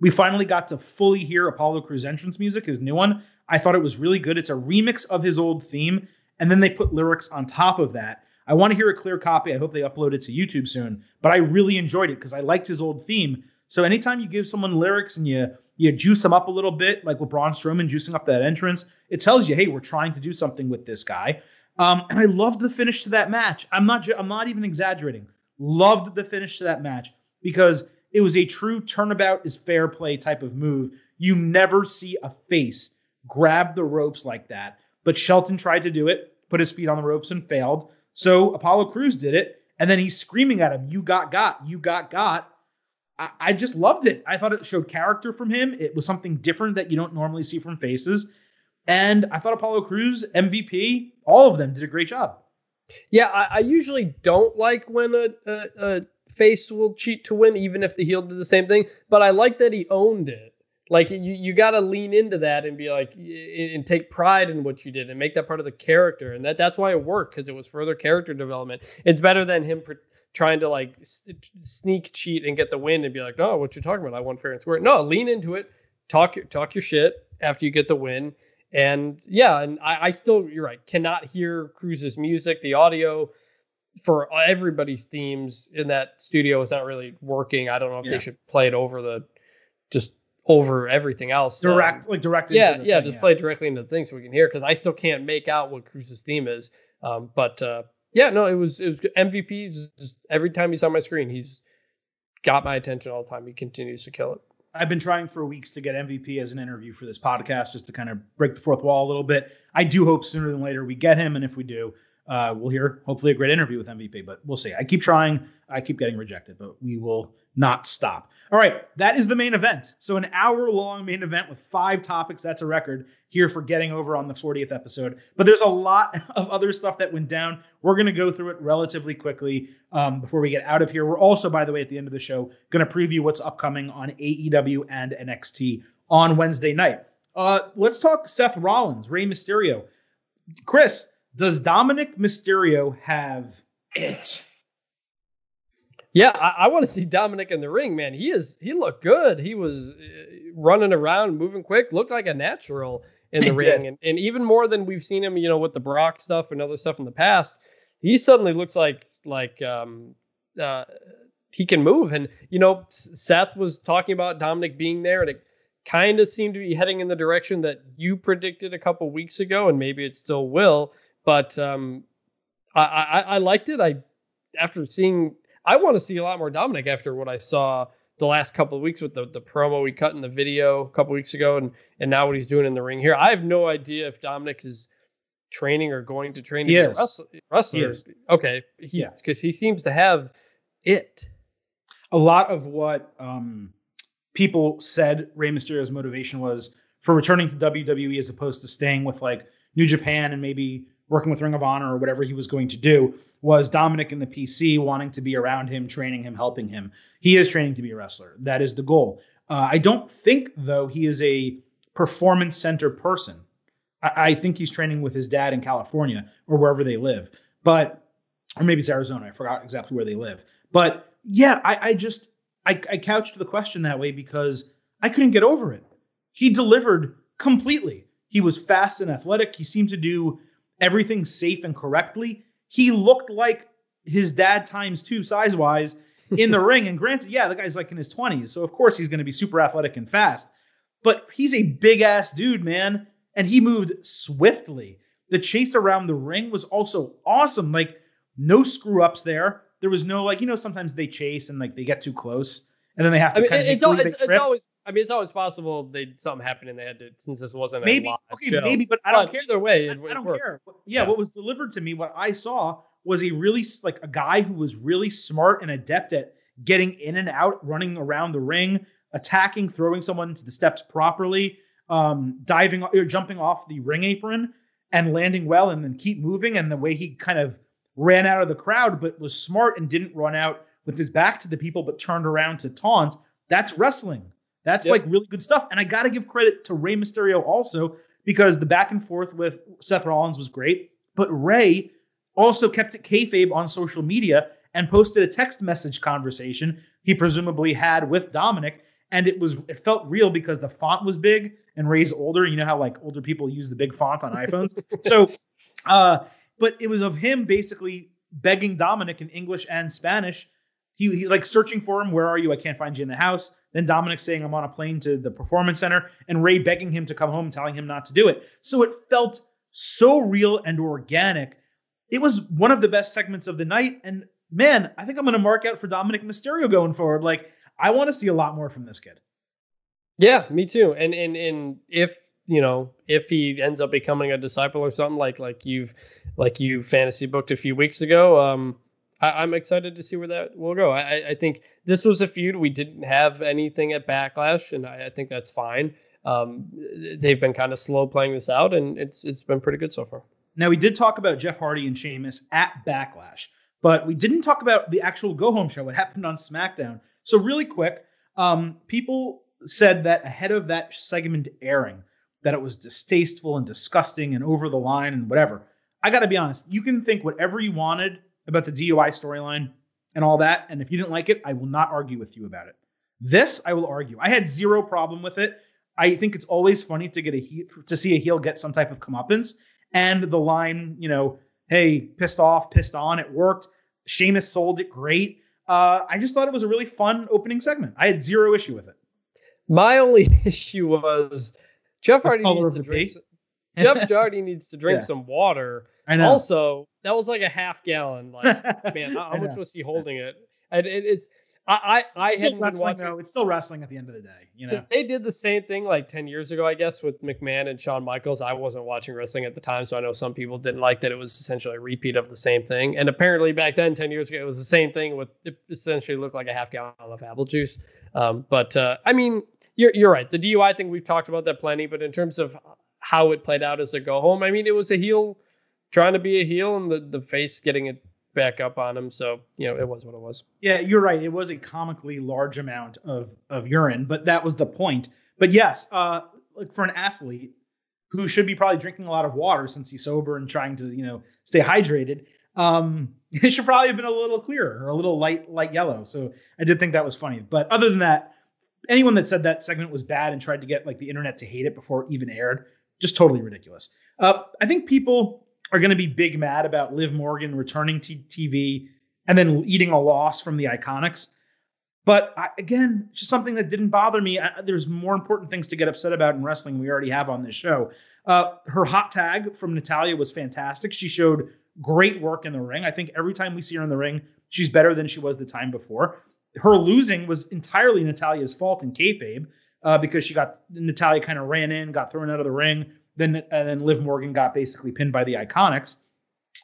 S1: We finally got to fully hear Apollo Crews entrance music, his new one. I thought it was really good. It's a remix of his old theme, and then they put lyrics on top of that. I want to hear a clear copy. I hope they upload it to YouTube soon. But I really enjoyed it because I liked his old theme. So anytime you give someone lyrics and you you juice them up a little bit, like with Braun Strowman juicing up that entrance, it tells you, hey, we're trying to do something with this guy. Um, and I loved the finish to that match. I'm not I'm not even exaggerating. Loved the finish to that match because it was a true turnabout is fair play type of move. You never see a face grab the ropes like that. But Shelton tried to do it, put his feet on the ropes and failed. So Apollo Crews did it, and then he's screaming at him, "You got got, you got got." I, I just loved it. I thought it showed character from him. It was something different that you don't normally see from faces. And I thought Apollo Crews, MVP, all of them did a great job.
S2: Yeah, I, I usually don't like when a, a, a face will cheat to win, even if the heel did the same thing. But I like that he owned it. Like you, you got to lean into that and be like, and take pride in what you did and make that part of the character. And that that's why it worked because it was further character development. It's better than him trying to like s- sneak cheat and get the win and be like, oh, what you talking about? I won fair and square. No, lean into it. Talk talk your shit after you get the win. And yeah, and I, I still, you're right, cannot hear Crews's music. The audio for everybody's themes in that studio is not really working. I don't know if
S1: Yeah.
S2: they should play it over the, just over everything else. Um,
S1: Direct, like direct.
S2: yeah,
S1: into the
S2: yeah,
S1: thing,
S2: just play it directly into the thing so we can hear because I still can't make out what Crews's theme is. Um, but uh, yeah, no, it was it was. MVP's just every time he's on my screen, he's got my attention all the time. He continues to kill it.
S1: I've been trying for weeks to get MVP as an interview for this podcast, just to kind of break the fourth wall a little bit. I do hope sooner than later we get him, and if we do, uh, we'll hear hopefully a great interview with MVP, but we'll see. I keep trying. I keep getting rejected, but we will not stop. All right, that is the main event. So an hour long main event with five topics. That's a record here for getting over on the 40th episode. But there's a lot of other stuff that went down. We're going to go through it relatively quickly um, before we get out of here. We're also, by the way, at the end of the show, going to preview what's upcoming on AEW and NXT on Wednesday night. Uh, let's talk Seth Rollins, Rey Mysterio. Chris, does Dominic Mysterio have it?
S2: Yeah, I, I want to see Dominic in the ring, man. He is he looked good. He was uh, running around, moving quick, looked like a natural in the
S1: He
S2: ring,
S1: did.
S2: and, and even more than we've seen him, you know, with the Brock stuff and other stuff in the past. He suddenly looks like like um, uh, he can move, and you know, Seth was talking about Dominic being there, and it kind of seemed to be heading in the direction that you predicted a couple weeks ago, and maybe it still will. But um, I, I, I liked it. I after seeing, I want to see a lot more Dominic after what I saw the last couple of weeks with the, the promo we cut in the video a couple weeks ago, and and now what he's doing in the ring here. I have no idea if Dominic is training or going to train to
S1: He
S2: be a wrestler. wrestler.
S1: He is.
S2: Okay, he,
S1: Yeah.
S2: because he seems to have it.
S1: a lot of what um, people said Rey Mysterio's motivation was for returning to WWE as opposed to staying with like New Japan and maybe working with Ring of Honor or whatever he was going to do was Dominic in the PC wanting to be around him, training him, helping him. He is training to be a wrestler. That is the goal. Uh, I don't think though he is a performance center person. I, I think he's training with his dad in California or wherever they live, but or maybe it's Arizona. I forgot exactly where they live. But yeah, I, I just I, I couched the question that way because I couldn't get over it. He delivered completely. He was fast and athletic. He seemed to do everything safe and correctly. He looked like his dad times two size wise in the ring. And granted, yeah, the guy's like in his 20s. So of course he's going to be super athletic and fast. But he's a big ass dude, man. And he moved swiftly. The chase around the ring was also awesome. Like, no screw ups there. There was no, like, you know, sometimes they chase and like they get too close and then they have to
S2: I mean,
S1: kind of
S2: it's, al- it's, it's always. I mean, it's always possible they something happened and they had to since this wasn't a
S1: maybe, okay,
S2: show.
S1: maybe, but I don't care.
S2: Either way,
S1: I, I don't
S2: worked.
S1: care. Yeah,
S2: Yeah.
S1: what was delivered to me, what I saw was a really like a guy who was really smart and adept at getting in and out, running around the ring, attacking, throwing someone to the steps properly, um, diving or jumping off the ring apron and landing well, and then keep moving. And the way he kind of ran out of the crowd, but was smart and didn't run out with his back to the people, but turned around to taunt. That's wrestling. That's
S2: Yep.
S1: like really good stuff. And I got to give credit to Rey Mysterio also because the back and forth with Seth Rollins was great, but Rey also kept it kayfabe on social media and posted a text message conversation he presumably had with Dominic, and it was it felt real because the font was big and Rey's older. You know how like older people use the big font on iPhones, so uh, but it was of him basically begging Dominic in English and Spanish. He, he like searching for him. Where are you? I can't find you in the house. Then Dominic saying I'm on a plane to the performance center, and Rey begging him to come home, telling him not to do it. So it felt so real and organic. It was one of the best segments of the night. And man, I think I'm going to mark out for Dominic Mysterio going forward. Like I want to see a lot more from this kid.
S2: Yeah, me too. And and and if you know if he ends up becoming a disciple or something like like you've like you fantasy booked a few weeks ago, um, I, I'm excited to see where that will go. I, I- I think this was a feud we didn't have anything at Backlash, and I, I think that's fine. Um, they've been kind of slow playing this out, and it's it's been pretty good so far.
S1: Now we did talk about Jeff Hardy and Sheamus at Backlash, but we didn't talk about the actual go home show. What happened on SmackDown? So really quick, um, people said that ahead of that segment airing, that it was distasteful and disgusting and over the line and whatever. I got to be honest. You can think whatever you wanted about the DUI storyline and all that, and if you didn't like it, I will not argue with you about it. This I will argue. I had zero problem with it. I think it's always funny to get a heel, to see a heel get some type of comeuppance and the line, you know, hey, pissed off, pissed on, it worked. Sheamus sold it great. Uh, I just thought it was a really fun opening segment. I had zero issue with it.
S2: My only issue was Jeff Hardy needs to drink. Jeff Hardy needs to drink
S1: Yeah.
S2: some water.
S1: I know.
S2: Also, that was like a half gallon. Like, man, how, how much was he holding it? And it, it's I I, I
S1: It's still
S2: hadn't been
S1: wrestling,
S2: watching.
S1: though. It's still wrestling at the end of the day, you know.
S2: They did the same thing like 10 years ago, I guess, with McMahon and Shawn Michaels. I wasn't watching wrestling at the time, so I know some people didn't like that it was essentially a repeat of the same thing. And apparently back then, 10 years ago, it was the same thing with it essentially looked like a half gallon of apple juice. Um, but uh, I mean, you're, you're right. The DUI thing, we've talked about that plenty, but in terms of how it played out as a go home, I mean, it was a heel trying to be a heel and the, the face getting it back up on him. So, you know, it was what it was.
S1: Yeah, you're right. It was a comically large amount of of urine, but that was the point. But yes, uh, like for an athlete who should be probably drinking a lot of water since he's sober and trying to, you know, stay hydrated, um, it should probably have been a little clearer or a little light light yellow. So I did think that was funny. But other than that, anyone that said that segment was bad and tried to get like the internet to hate it before it even aired, just totally ridiculous. Uh, I think people are going to be big mad about Liv Morgan returning to TV and then eating a loss from the Iconics. But I, again, just something that didn't bother me. I, there's more important things to get upset about in wrestling we already have on this show. Uh, her hot tag from Natalya was fantastic. She showed great work in the ring. I think every time we see her in the ring, she's better than she was the time before. Her losing was entirely Natalya's fault in kayfabe uh, because she got Natalya kind of ran in, got thrown out of the ring. Then and then Liv Morgan got basically pinned by the Iconics,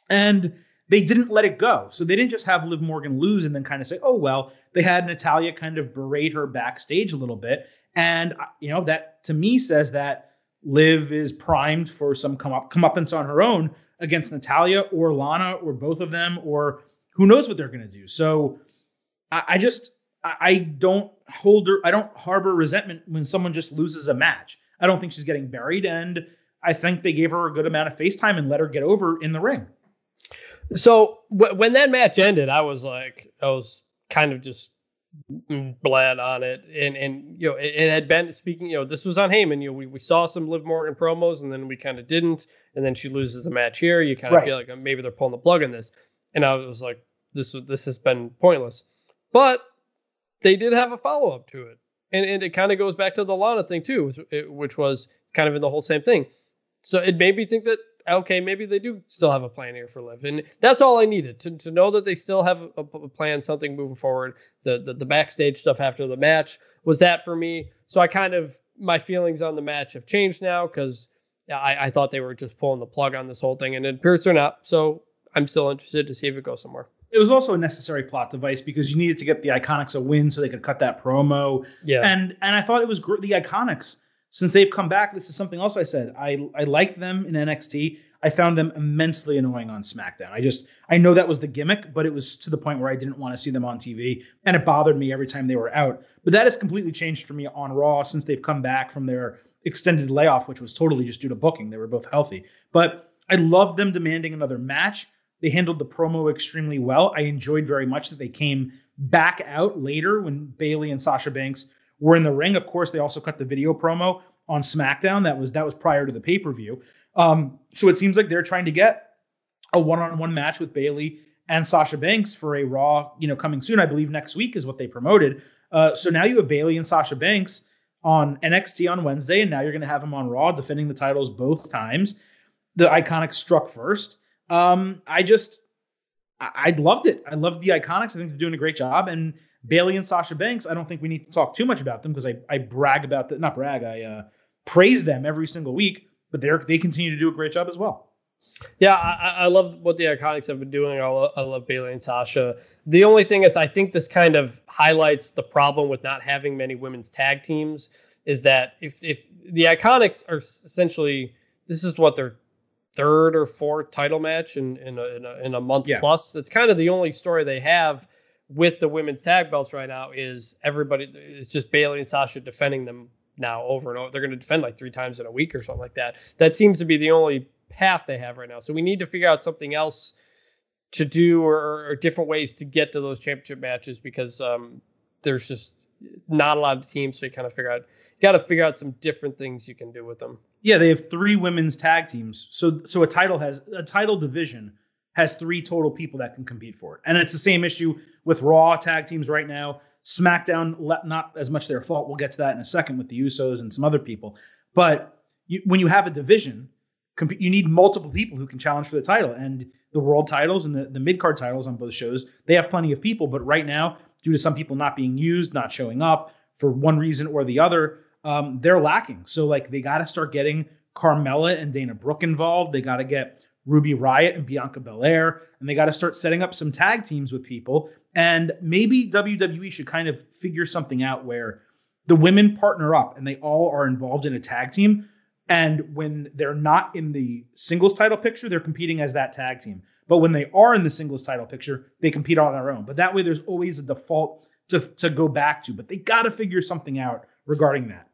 S1: and they didn't let it go. So they didn't just have Liv Morgan lose and then kind of say, "Oh well." They had Natalya kind of berate her backstage a little bit, and uh, you know that to me says that Liv is primed for some come up comeuppance on her own against Natalya or Lana or both of them or who knows what they're going to do. So I, I just I, I don't hold her. I don't harbor resentment when someone just loses a match. I don't think she's getting buried, and I think they gave her a good amount of face time and let her get over in the ring.
S2: So w- when that match ended, I was like, I was kind of just bled on it, and and you know, it, it, had been speaking. You know, this was on Heyman. You know, we, we saw some Liv Morgan promos, and then we kind of didn't, and then she loses the match here. You kind of
S1: Right.
S2: feel like uh, maybe they're pulling the plug on this, and I was like, this this has been pointless, but they did have a follow up to it, and and it kind of goes back to the Lana thing too, which, which was kind of in the whole same thing. So it made me think that okay, maybe they do still have a plan here for Liv, and that's all I needed to, to know that they still have a, a plan, something moving forward. The, the the backstage stuff after the match was that for me. So I kind of my feelings on the match have changed now because I, I thought they were just pulling the plug on this whole thing, and it appears they're not. So I'm still interested to see if it goes somewhere.
S1: It was also a necessary plot device because you needed to get the Iconics a win so they could cut that promo.
S2: Yeah,
S1: And and I thought it was gr- the Iconics since they've come back. This is something else I said. I I liked them in NXT. I found them immensely annoying on SmackDown. I just I know that was the gimmick, but it was to the point where I didn't want to see them on TV, and it bothered me every time they were out. But that has completely changed for me on Raw since they've come back from their extended layoff, which was totally just due to booking. They were both healthy, but I loved them demanding another match. They handled the promo extremely well. I enjoyed very much that they came back out later when Bayley and Sasha Banks were in the ring. Of course, they also cut the video promo on SmackDown. That was that was prior to the pay per view. Um, so it seems like they're trying to get a one on one match with Bayley and Sasha Banks for a Raw. You know, coming soon. I believe next week is what they promoted. Uh, so now you have Bayley and Sasha Banks on NXT on Wednesday, and now you're going to have them on Raw defending the titles both times. The Iconics struck first. Um, I just I, I loved it. I loved the Iconics. I think they're doing a great job. And Bayley and Sasha Banks, I don't think we need to talk too much about them because I, I brag about that. Not brag. I uh, praise them every single week. But they they continue to do a great job as well.
S2: Yeah, I, I love what the Iconics have been doing. I love, I love Bayley and Sasha. The only thing is, I think this kind of highlights the problem with not having many women's tag teams. Is that if if the Iconics are essentially this is what their third or fourth title match in in a, in a, in a month
S1: Yeah.
S2: plus. That's kind of the only story they have with the women's tag belts right now. Is everybody? It's just Bayley and Sasha defending them now over and over. They're going to defend like three times in a week or something like that. That seems to be the only path they have right now. So we need to figure out something else to do or, or different ways to get to those championship matches because um, there's just not a lot of teams. So you kind of figure out, you got to figure out some different things you can do with them.
S1: Yeah, they have three women's tag teams. So so a title has a title division has three total people that can compete for it. And it's the same issue with Raw tag teams right now. SmackDown, not as much their fault. We'll get to that in a second with the Usos and some other people. But you, when you have a division, you need multiple people who can challenge for the title. And the world titles and the, the mid card titles on both shows, they have plenty of people. But right now, due to some people not being used, not showing up for one reason or the other, um, they're lacking. So like they got to start getting Carmella and Dana Brooke involved. They got to get Ruby Riott and Bianca Belair, and they got to start setting up some tag teams with people. And maybe WWE should kind of figure something out where the women partner up and they all are involved in a tag team. And when they're not in the singles title picture, they're competing as that tag team. But when they are in the singles title picture, they compete on their own. But that way, there's always a default to, to go back to. But they got to figure something out regarding that.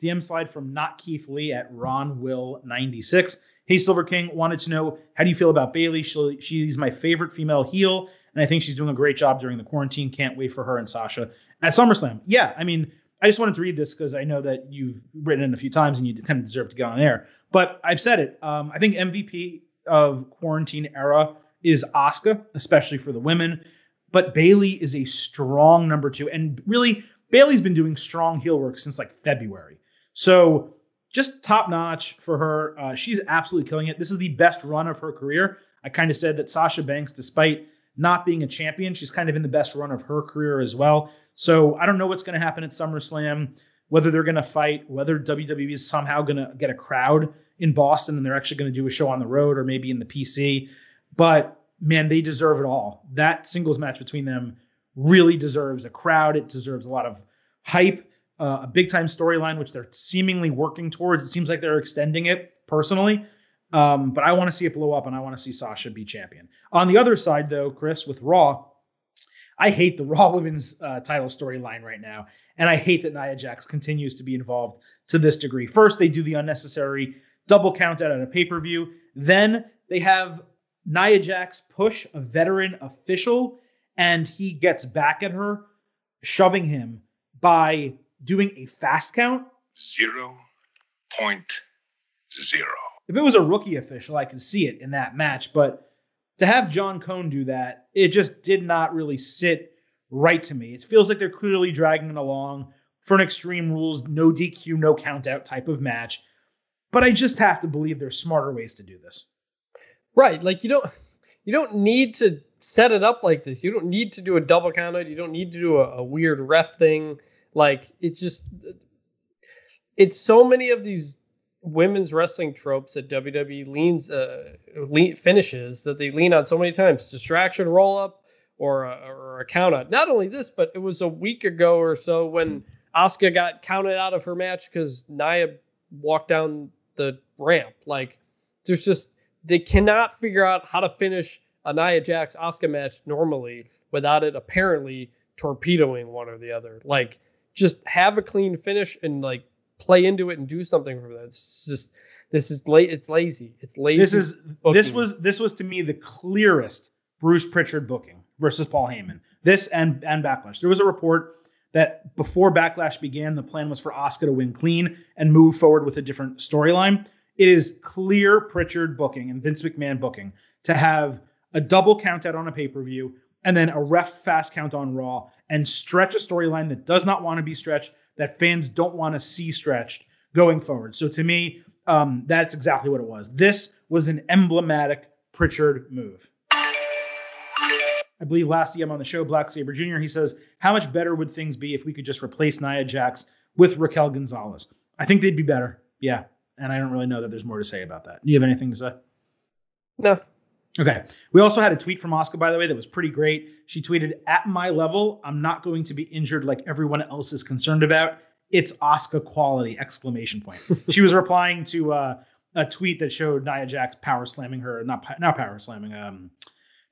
S1: DM slide from not Keith Lee at Ron Will 96. Hey Silver King, wanted to know how do you feel about Bayley? She, she's my favorite female heel, and I think she's doing a great job during the quarantine. Can't wait for her and Sasha at SummerSlam. Yeah, I mean, I just wanted to read this because I know that you've written it a few times and you kind of deserve to get on air. But I've said it. Um, I think MVP of quarantine era is Asuka, especially for the women. But Bayley is a strong number two, and really Bayley's been doing strong heel work since like February. So just top notch for her. Uh, she's absolutely killing it. This is the best run of her career. I kind of said that Sasha Banks, despite not being a champion, she's kind of in the best run of her career as well. So I don't know what's going to happen at SummerSlam, whether they're going to fight, whether WWE is somehow going to get a crowd in Boston and they're actually going to do a show on the road or maybe in the PC. But man, they deserve it all. That singles match between them really deserves a crowd. It deserves a lot of hype uh, a big time storyline, which they're seemingly working towards. It seems like they're extending it personally. Um, but I want to see it blow up and I want to see Sasha be champion. On the other side, though, Chris, with Raw, I hate the Raw Women's uh, title storyline right now. And I hate that Nia Jax continues to be involved to this degree. First, they do the unnecessary double count out at a pay per view. Then they have Nia Jax push a veteran official and he gets back at her, shoving him by doing a fast count?
S3: Zero point zero.
S1: If it was a rookie official, I could see it in that match, but to have John Cone do that, it just did not really sit right to me. It feels like they're clearly dragging it along for an extreme rules, no DQ, no count out type of match. But I just have to believe there's smarter ways to do this.
S2: Right. Like you don't you don't need to set it up like this. You don't need to do a double count out. You don't need to do a, a weird ref thing. Like it's just it's so many of these women's wrestling tropes that WWE leans uh, finishes that they lean on so many times: distraction, roll up, or a, or a count out. Not only this, but it was a week ago or so when Asuka got counted out of her match because Nia walked down the ramp. Like there's just they cannot figure out how to finish a Nia Jax Asuka match normally without it apparently torpedoing one or the other. Like just have a clean finish and like play into it and do something from that. It's just this is late. It's lazy. It's lazy.
S1: This is booking. this was this was to me the clearest Bruce Pritchard booking versus Paul Heyman. This and and Backlash. There was a report that before Backlash began, the plan was for Asuka to win clean and move forward with a different storyline. It is clear Pritchard booking and Vince McMahon booking to have a double count out on a pay per view and then a ref fast count on Raw and stretch a storyline that does not want to be stretched, that fans don't want to see stretched going forward. So to me, um, that's exactly what it was. This was an emblematic Pritchard move. I believe last DM on the show, Black Saber Jr., he says, How much better would things be if we could just replace Nia Jax with Raquel Gonzalez? I think they'd be better. Yeah. And I don't really know that there's more to say about that. Do you have anything to say?
S2: No.
S1: Okay. We also had a tweet from Asuka, by the way, that was pretty great. She tweeted, At my level, I'm not going to be injured like everyone else is concerned about. It's Asuka quality! Exclamation point. she was replying to uh, a tweet that showed Nia Jax power slamming her, not not power slamming, um,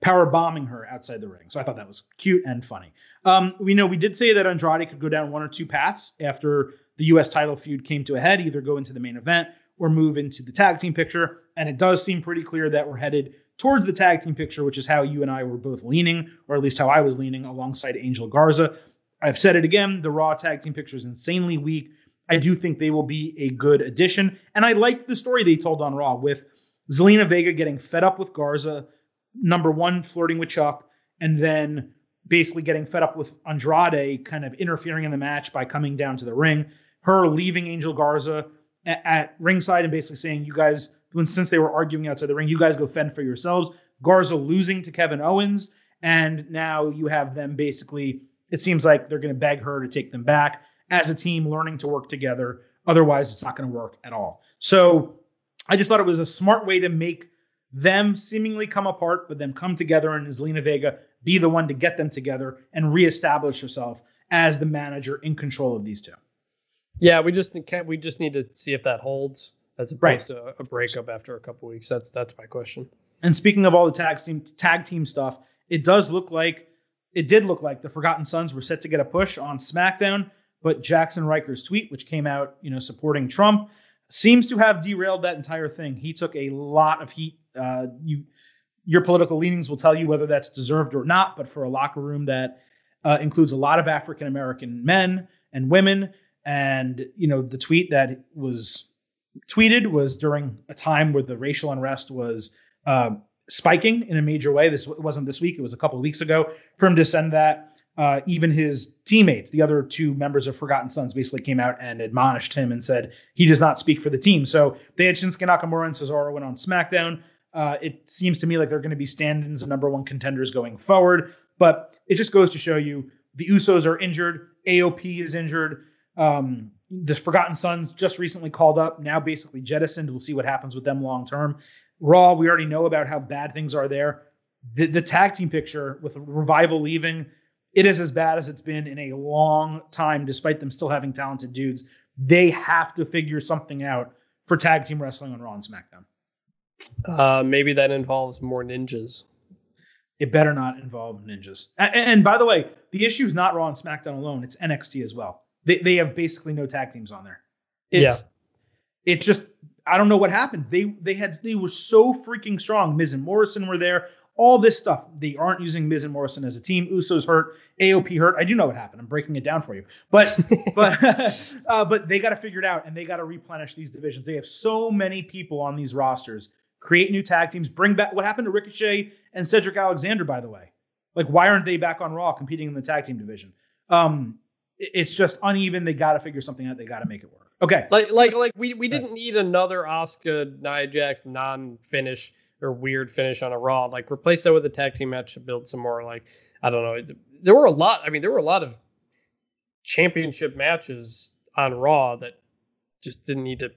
S1: power bombing her outside the ring. So I thought that was cute and funny. Um, we know we did say that Andrade could go down one or two paths after the U.S. title feud came to a head, either go into the main event or move into the tag team picture. And it does seem pretty clear that we're headed towards the tag team picture, which is how you and I were both leaning, or at least how I was leaning alongside Angel Garza. I've said it again the Raw tag team picture is insanely weak. I do think they will be a good addition. And I like the story they told on Raw with Zelina Vega getting fed up with Garza, number one, flirting with Chuck, and then basically getting fed up with Andrade kind of interfering in the match by coming down to the ring. Her leaving Angel Garza at, at ringside and basically saying, You guys when since they were arguing outside the ring, you guys go fend for yourselves. Garza losing to Kevin Owens, And now you have them basically, it seems like they're going to beg her to take them back as a team, learning to work together. Otherwise, it's not going to work at all. So I just thought it was a smart way to make them seemingly come apart, but then come together and as Zelina Vega be the one to get them together and reestablish herself as the manager in control of these two.
S2: Yeah, we just can't. We just need to see if that holds as opposed
S1: Right.
S2: to a breakup after a couple weeks. That's that's my question.
S1: And speaking of all the tag team tag team stuff, it does look like it did look like the Forgotten Sons were set to get a push on SmackDown, but Jaxson Ryker's tweet, which came out, you know, supporting Trump, seems to have derailed that entire thing. He took a lot of heat. Uh, you, your political leanings will tell you whether that's deserved or not. But for a locker room that uh, includes a lot of African American men and women, and you know, the tweet that was tweeted was during a time where the racial unrest was uh, spiking in a major way. This wasn't this week; it was a couple of weeks ago. For him to send that, uh, even his teammates, the other two members of Forgotten Sons, basically came out and admonished him and said he does not speak for the team. So they had Shinsuke Nakamura and Cesaro went on SmackDown. Uh, it seems to me like they're going to be stand-ins and number one contenders going forward. But it just goes to show you the Usos are injured. AOP is injured. Um, the Forgotten Sons just recently called up, now basically jettisoned. We'll see what happens with them long term. Raw, we already know about how bad things are there. The, the tag team picture with Revival leaving, it is as bad as it's been in a long time, despite them still having talented dudes. They have to figure something out for tag team wrestling on Raw and SmackDown.
S2: Uh, maybe that involves more ninjas.
S1: It better not involve ninjas. And, and by the way, the issue is not Raw and SmackDown alone; it's NXT as well. They they have basically no tag teams on there. It's, It's just I don't know what happened. They they had they were so freaking strong. Miz and Morrison were there. All this stuff. They aren't using Miz and Morrison as a team. Usos hurt. AOP hurt. I do know what happened. I'm breaking it down for you. But but uh, but they got to figure it out and they got to replenish these divisions. They have so many people on these rosters. Create new tag teams. Bring back what happened to Ricochet and Cedric Alexander. By the way, like why aren't they back on Raw competing in the tag team division? Um, it- it's just uneven. They got to figure something out. They got to make it work. Okay.
S2: Like like like we we didn't need another Asuka Nia Jax non-finish or weird finish on a Raw. Like replace that with a tag team match to build some more. Like I don't know. There were a lot. I mean, there were a lot of championship matches on Raw that just didn't need to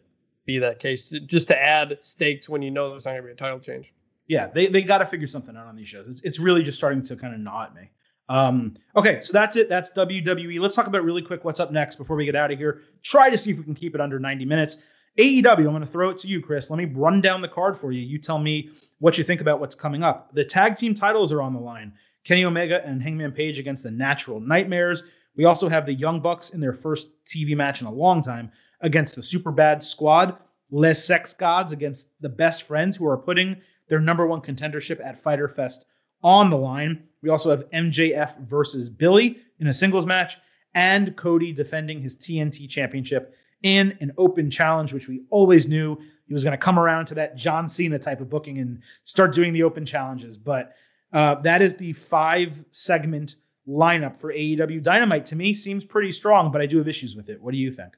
S2: be that case. Just to add stakes when you know there's not going to be a title change.
S1: yeah, they, they got to figure something out on these shows. It's, it's really just starting to kind of gnaw at me. Um, okay, so that's it. That's WWE. Let's talk about really quick what's up next before we get out of here. Try to see if we can keep it under 90 minutes. AEW, I'm going to throw it to you, Chris. Let me run down the card for you. You tell me what you think about what's coming up. The tag team titles are on the line. Kenny Omega and Hangman Page against the Natural Nightmares. We also have the Young Bucks in their first TV match in a long time against the Super Bad Squad. Les Sex Gods against the Best Friends, who are putting their number one contendership at Fyter Fest on the line. We also have MJF versus Billy in a singles match, and Cody defending his TNT championship in an open challenge, which we always knew he was going to come around to that John Cena type of booking and start doing the open challenges. But uh, that is the five segment lineup for AEW Dynamite. To me, seems pretty strong, but I do have issues with it. What do you think?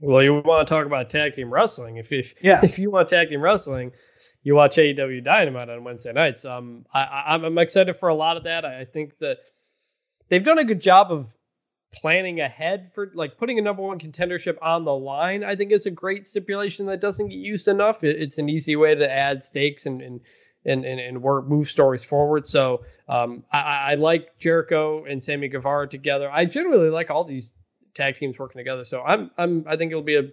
S2: Well, you want to talk about tag team wrestling? If if
S1: Yeah.
S2: if you want tag team wrestling, you watch AEW Dynamite on Wednesday nights. Um, I, I I'm excited for a lot of that. I I think that they've done a good job of planning ahead for like putting a number one contendership on the line. I think is a great stipulation that doesn't get used enough. It, it's an easy way to add stakes and and and and, and work move stories forward. So um, I, I I like Jericho and Sammy Guevara together. I generally like all these tag teams working together. So I'm I'm I think it'll be a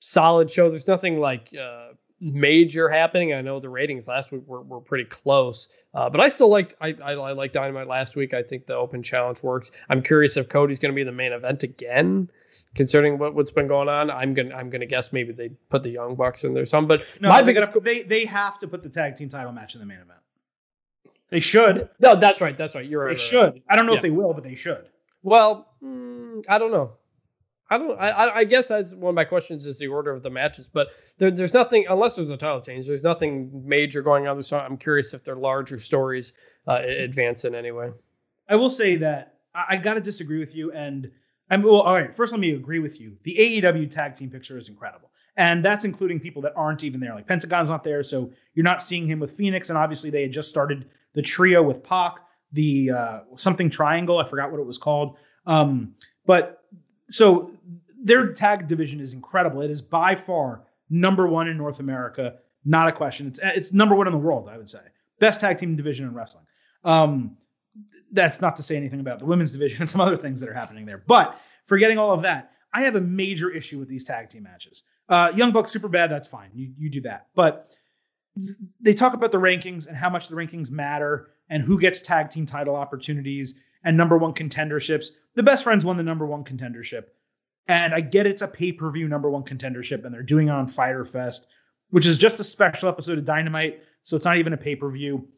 S2: solid show. There's nothing like uh, major happening. I know the ratings last week were, were pretty close, uh, but I still liked I, I I liked Dynamite last week. I think the Open Challenge works. I'm curious if Cody's going to be the main event again, considering what what's been going on. I'm gonna I'm gonna guess maybe they put the Young Bucks in there. Some, but
S1: No,
S2: my
S1: they,
S2: biggest
S1: gotta, they they have to put the tag team title match in the main event. They should.
S2: no, that's right, that's right. You're right.
S1: They
S2: right, right.
S1: should. I don't know
S2: Yeah.
S1: if they will, but they should.
S2: Well, mm, I don't know. I don't. I, I- guess that's one of my questions is the order of the matches, but there, there's nothing unless there's a title change. There's nothing major going on. So I'm curious if they're larger stories uh, advance in any way.
S1: I will say that I, I got to disagree with you. And I'm well. All right. First, let me agree with you. The AEW tag team picture is incredible, and that's including people that aren't even there. Like Pentagon's not there, so you're not seeing him with Fenix. And obviously, they had just started the trio with Pac. the uh, something triangle. I forgot what it was called. Um, but so their tag division is incredible. It is by far number one in North America. Not a question. It's it's number one in the world. I would say best tag team division in wrestling. Um, that's not to say anything about the women's division and some other things that are happening there. But forgetting all of that, I have a major issue with these tag team matches. Uh, Young Bucks super bad. That's fine. You you do that. But th- they talk about the rankings and how much the rankings matter and who gets tag team title opportunities and number one contenderships. The best friends won the number one contendership. And I get it's a pay per view number one contendership, and they're doing it on Fyter Fest, which is just a special episode of Dynamite. So it's not even a pay per view.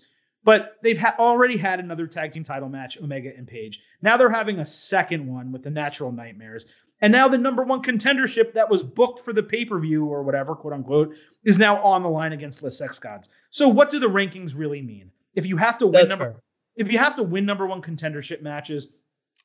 S1: But they've ha- already had another tag team title match, Omega and Page. Now they're having a second one with the Natural Nightmares. And now the number one contendership that was booked for the pay per view or whatever, quote unquote, is now on the line against Les Sex Gods. So what do the rankings really mean? If you have to win
S2: That's
S1: number,
S2: fair.
S1: If you have to win number one contendership matches,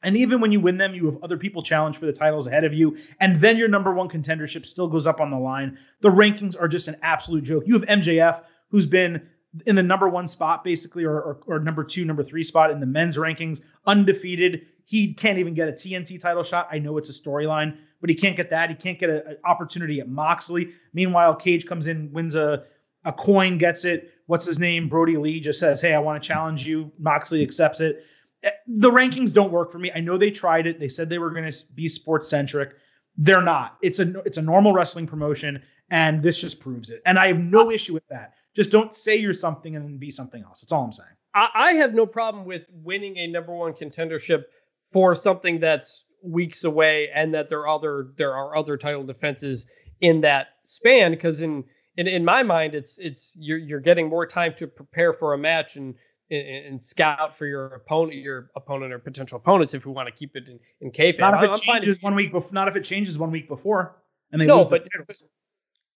S1: and even when you win them, you have other people challenge for the titles ahead of you, and then your number one contendership still goes up on the line. The rankings are just an absolute joke. You have MJF, who's been in the number one spot, basically, or, or, or number two, number three spot in the men's rankings, undefeated. He can't even get a TNT title shot. I know it's a storyline, but he can't get that. He can't get an opportunity at Moxley. Meanwhile, Cage comes in, wins a, a coin, gets it. What's his name? Brodie Lee just says, Hey, I want to challenge you. Moxley accepts it. Eh, The rankings don't work for me. I know they tried it. They said they were going to be sports centric. They're not. It's a it's a normal wrestling promotion, and this just proves it. And I have no issue with that. Just don't say you're something and then be something else. That's all I'm saying.
S2: I, I have no problem with winning a number one contendership for something that's weeks away, and that there are other there are other title defenses in that span. Because in, in in my mind, it's it's you're you're getting more time to prepare for a match and and, scout for your opponent, your opponent or potential opponents, if we want to keep it in in kayfabe.
S1: Not if it
S2: I'm
S1: changes one week before. Not if it changes one week before, and they
S2: No,
S1: lose
S2: but-
S1: titles.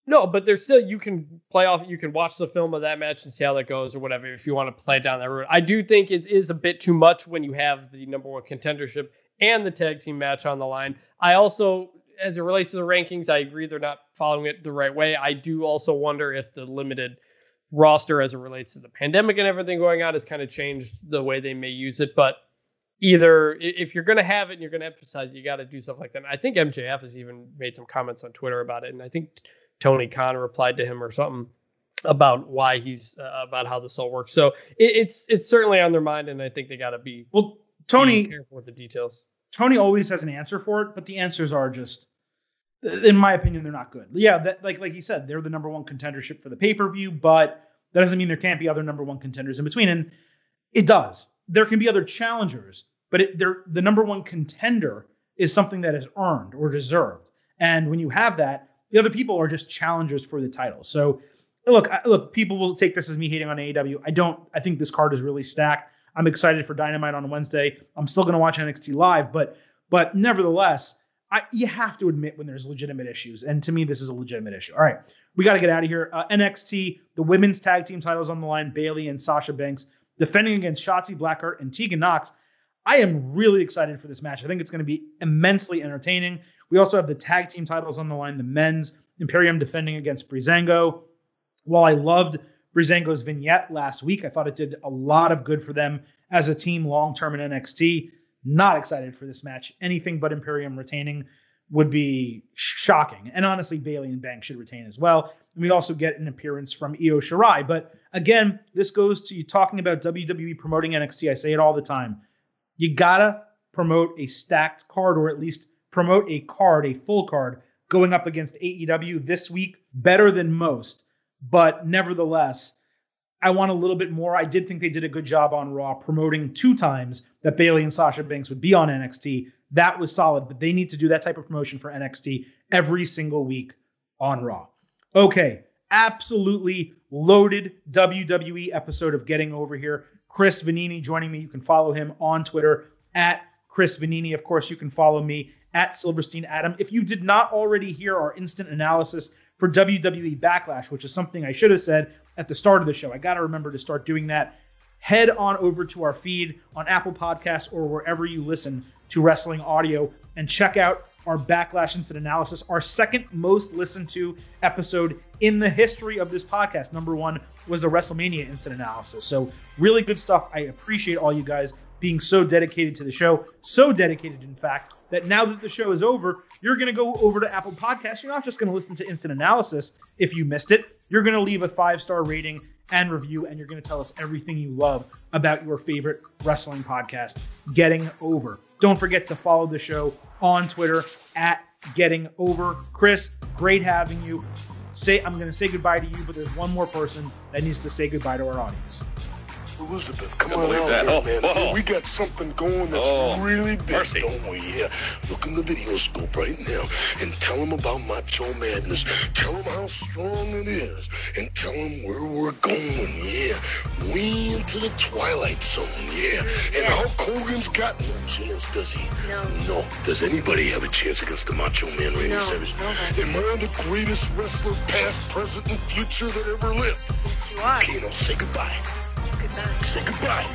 S2: No, but there's still you can play off. You can watch the film of that match and see how that goes, or whatever. If you want to play down that route, I do think it is a bit too much when you have the number one contendership and the tag team match on the line. I also, as it relates to the rankings, I agree they're not following it the right way. I do also wonder if the limited roster, as it relates to the pandemic and everything going on, has kind of changed the way they may use it. But either if you're going to have it and you're going to emphasize, it, you got to do stuff like that. And I think MJF has even made some comments on Twitter about it, and I think Tony Khan replied to him or something about why he's uh, about how this all works. So it, it's it's certainly on their mind, and I think they got to be
S1: Well,
S2: be
S1: Tony,
S2: careful with the details.
S1: Tony always has an answer for it, but the answers are just, in my opinion, they're not good. Yeah, that like like you said, they're the number one contendership for the pay per view, but that doesn't mean there can't be other number one contenders in between. And it does. There can be other challengers, but it, the number one contender is something that is earned or deserved. And when you have that, the other people are just challengers for the title. So look, I, look, people will take this as me hating on AEW. I don't. I think this card is really stacked. I'm excited for Dynamite on Wednesday. I'm still going to watch NXT live, but but nevertheless, I, you have to admit when there's legitimate issues, and to me, this is a legitimate issue. All right, we got to get out of here. Uh, NXT, the women's tag team titles on the line. Bayley and Sasha Banks defending against Shotzi Blackheart and Tegan Nox. I am really excited for this match. I think it's going to be immensely entertaining. We also have the tag team titles on the line. The men's Imperium defending against Breezango. While I loved Breezango's vignette last week, I thought it did a lot of good for them as a team long term in NXT. Not excited for this match. Anything but Imperium retaining would be shocking. And honestly, Bayley and Banks should retain as well. And we also get an appearance from Io Shirai. But again, this goes to you talking about WWE promoting NXT. I say it all the time. You gotta promote a stacked card, or at least promote a card, a full card, going up against AEW this week, better than most. But nevertheless, I want a little bit more. I did think they did a good job on Raw promoting two times that Bayley and Sasha Banks would be on NXT. That was solid, but they need to do that type of promotion for NXT every single week on Raw. Okay, absolutely loaded WWE episode of Getting Over Here. Chris Vannini joining me. You can follow him on Twitter at Chris Vannini. Of course, you can follow me at Silverstein Adam. If you did not already hear our instant analysis for WWE Backlash, which is something I should have said at the start of the show, I got to remember to start doing that. Head on over to our feed on Apple Podcasts or wherever you listen to wrestling audio and check out our Backlash instant analysis, our second most listened to episode in the history of this podcast. Number one was the WrestleMania instant analysis. So, really good stuff. I appreciate all you guys being so dedicated to the show. So dedicated, in fact, that now that the show is over, you're going to go over to Apple Podcasts. You're not just going to listen to instant analysis if you missed it. You're going to leave a five star rating and review, and you're going to tell us everything you love about your favorite wrestling podcast, Getting Over. Don't forget to follow the show on Twitter at Getting Over. Chris, great having you. Say I'm going to say goodbye to you, but there's one more person that needs to say goodbye to our audience.
S4: Elizabeth, come on out
S3: that.
S4: here,
S3: Oh,
S4: man.
S3: whoa.
S4: We got something going that's
S3: Oh,
S4: really big,
S3: mercy.
S4: don't we? Yeah. Look in the video scope right now and tell them about Macho Madness. Tell them how strong it is and tell them where we're going. Yeah. We into the Twilight Zone. Yeah. And Hulk Hogan's got no chance, does he?
S6: No.
S4: No. Does anybody have a chance against the Macho Man, Randy
S6: No,
S4: Savage?
S6: nobody.
S4: Am I the greatest wrestler, past, present, and future that ever lived?
S6: Yes, you are.
S4: Okay, now say goodbye.
S6: Goodbye.
S4: Say goodbye.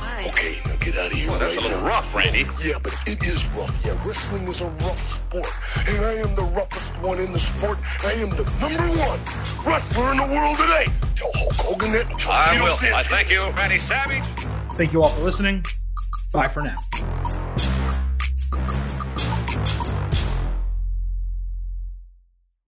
S6: Bye.
S4: Okay, now get out of here
S3: Well, that's
S4: right
S3: a little
S4: now.
S3: rough, Randy.
S4: Yeah, but it is rough. Yeah, wrestling is a rough sport. And I am the roughest one in the sport. I am the number one wrestler in the world today. Tell Hulk Hogan that tell
S3: I will.
S4: Santana.
S3: I thank you, Randy Savage.
S1: Thank you all for listening. Bye for now.